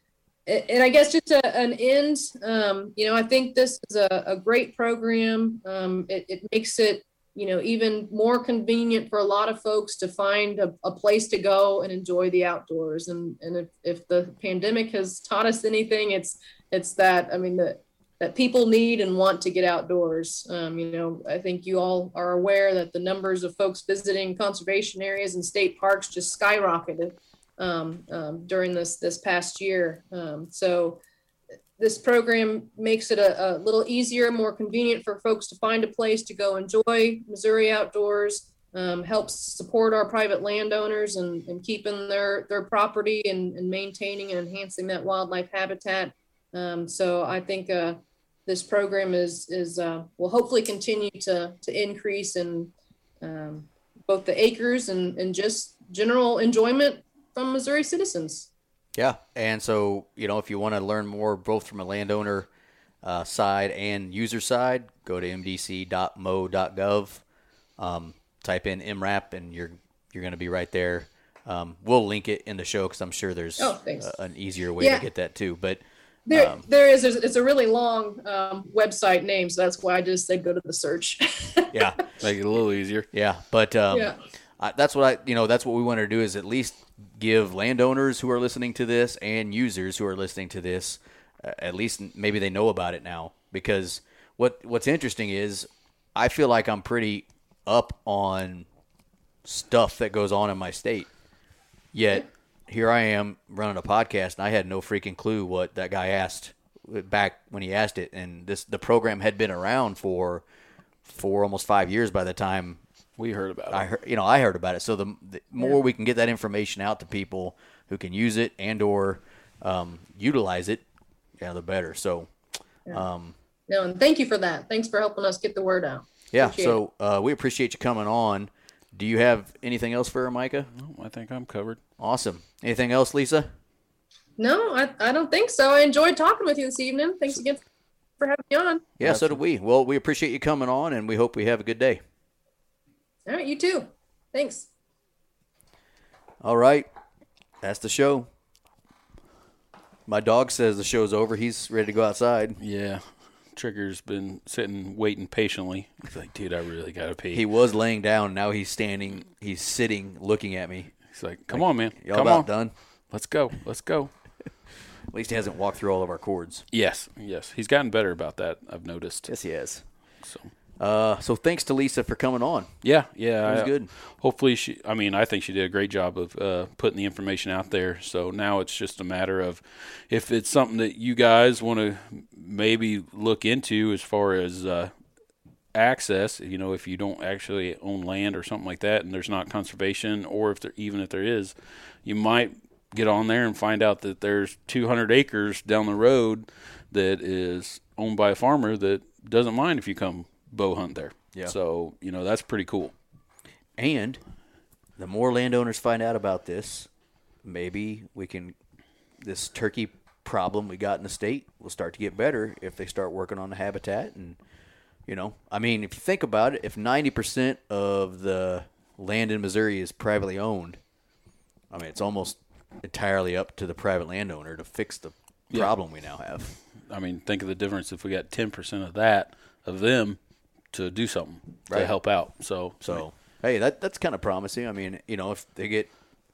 and I guess just a, an end, um, you know, I think this is a, a great program. Um, it, it makes it, you know, even more convenient for a lot of folks to find a, a place to go and enjoy the outdoors. And, and if, if the pandemic has taught us anything, it's, it's that, I mean, the, that people need and want to get outdoors. Um, you know, I think you all are aware that the numbers of folks visiting conservation areas and state parks just skyrocketed um, um, during this this past year. Um, so this program makes it a, a, little easier, more convenient for folks to find a place to go enjoy Missouri outdoors. Um, helps support our private landowners and, and keeping their their property and, and maintaining and enhancing that wildlife habitat. Um, so I think uh, this program is is uh, will hopefully continue to to increase in um, both the acres and and just general enjoyment from Missouri citizens. Yeah, and so you know if you want to learn more both from a landowner uh, side and user side, go to mdc.mo.gov. Um, type in MRAP and you're you're going to be right there. Um, we'll link it in the show because I'm sure there's oh, a, an easier way yeah. to get that too. But there, um, there is. It's a really long um, website name, so that's why I just said go to the search. yeah, make it a little easier. Yeah, but um, yeah. I, that's what I, you know, that's what we want to do is at least give landowners who are listening to this and users who are listening to this, uh, at least maybe they know about it now. Because what what's interesting is, I feel like I'm pretty up on stuff that goes on in my state, yet here I am running a podcast, and I had no freaking clue what that guy asked back when he asked it. And this the program had been around for for almost five years by the time we heard about it. I heard, you know, I heard about it. So the, the more yeah. we can get that information out to people who can use it and or um, utilize it, yeah, the better. So, yeah. um, no, and thank you for that. Thanks for helping us get the word out. Yeah. Appreciate so uh, we appreciate you coming on. Do you have anything else for her, Micah? No, I think I'm covered. Awesome. Anything else, Lisa? No, I, I don't think so. I enjoyed talking with you this evening. Thanks again for having me on. Yeah, so do we. Well, we appreciate you coming on, and we hope we have a good day. All right, you too. Thanks. All right, that's the show. My dog says the show's over. He's ready to go outside. Yeah. Trigger's been sitting waiting patiently. He's like, dude, I really gotta pee. He was laying down. Now he's standing. He's sitting, looking at me. He's like, come like, on, man. Y'all come about on. done? Let's go. Let's go. At least he hasn't walked through all of our cords. Yes, yes. He's gotten better about that. I've noticed. Yes, he has. So. Uh, so thanks to Lisa for coming on. Yeah, yeah, it was I, good. Hopefully, she. I mean, I think she did a great job of uh, putting the information out there. So now it's just a matter of if it's something that you guys want to maybe look into as far as uh, access. You know, if you don't actually own land or something like that, and there's not conservation, or if there even if there is, you might get on there and find out that there's 200 acres down the road that is owned by a farmer that doesn't mind if you come bow hunt there. Yeah. So, you know, that's pretty cool. And the more landowners find out about this, maybe we can this turkey problem we got in the state will start to get better if they start working on the habitat and you know, I mean, if you think about it, if 90% of the land in Missouri is privately owned, I mean, it's almost entirely up to the private landowner to fix the yeah. problem we now have. I mean, think of the difference if we got 10% of that of them to do something right. to help out. So, so hey, that that's kind of promising. I mean, you know, if they get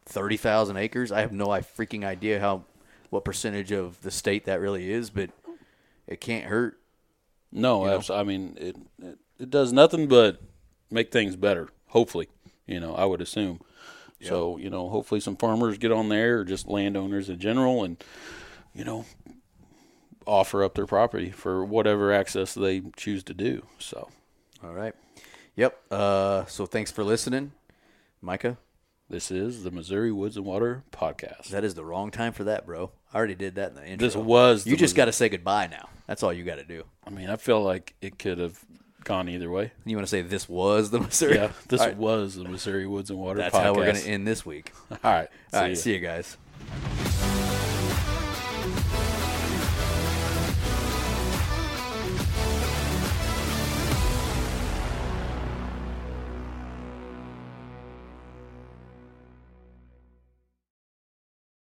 thirty thousand acres. I have no I freaking idea how what percentage of the state that really is, but it can't hurt. No, You know? abs- I mean it, it. It does nothing but make things better. Hopefully, you know, I would assume. So you know, hopefully some farmers get on there, or just landowners in general, and you know, offer up their property for whatever access they choose to do. So All right. Yep. Uh, so thanks for listening, Micah. this is the Missouri Woods and Water podcast. That is the wrong time for that, bro. I already did that in the intro. This was You just got to say goodbye now. That's all you got to do. I mean, I feel like it could have gone either way. You want to say this was the Missouri? Yeah, this right. was the Missouri Woods and Water That's podcast. how we're going to end this week. All right. All right. ya. See you guys.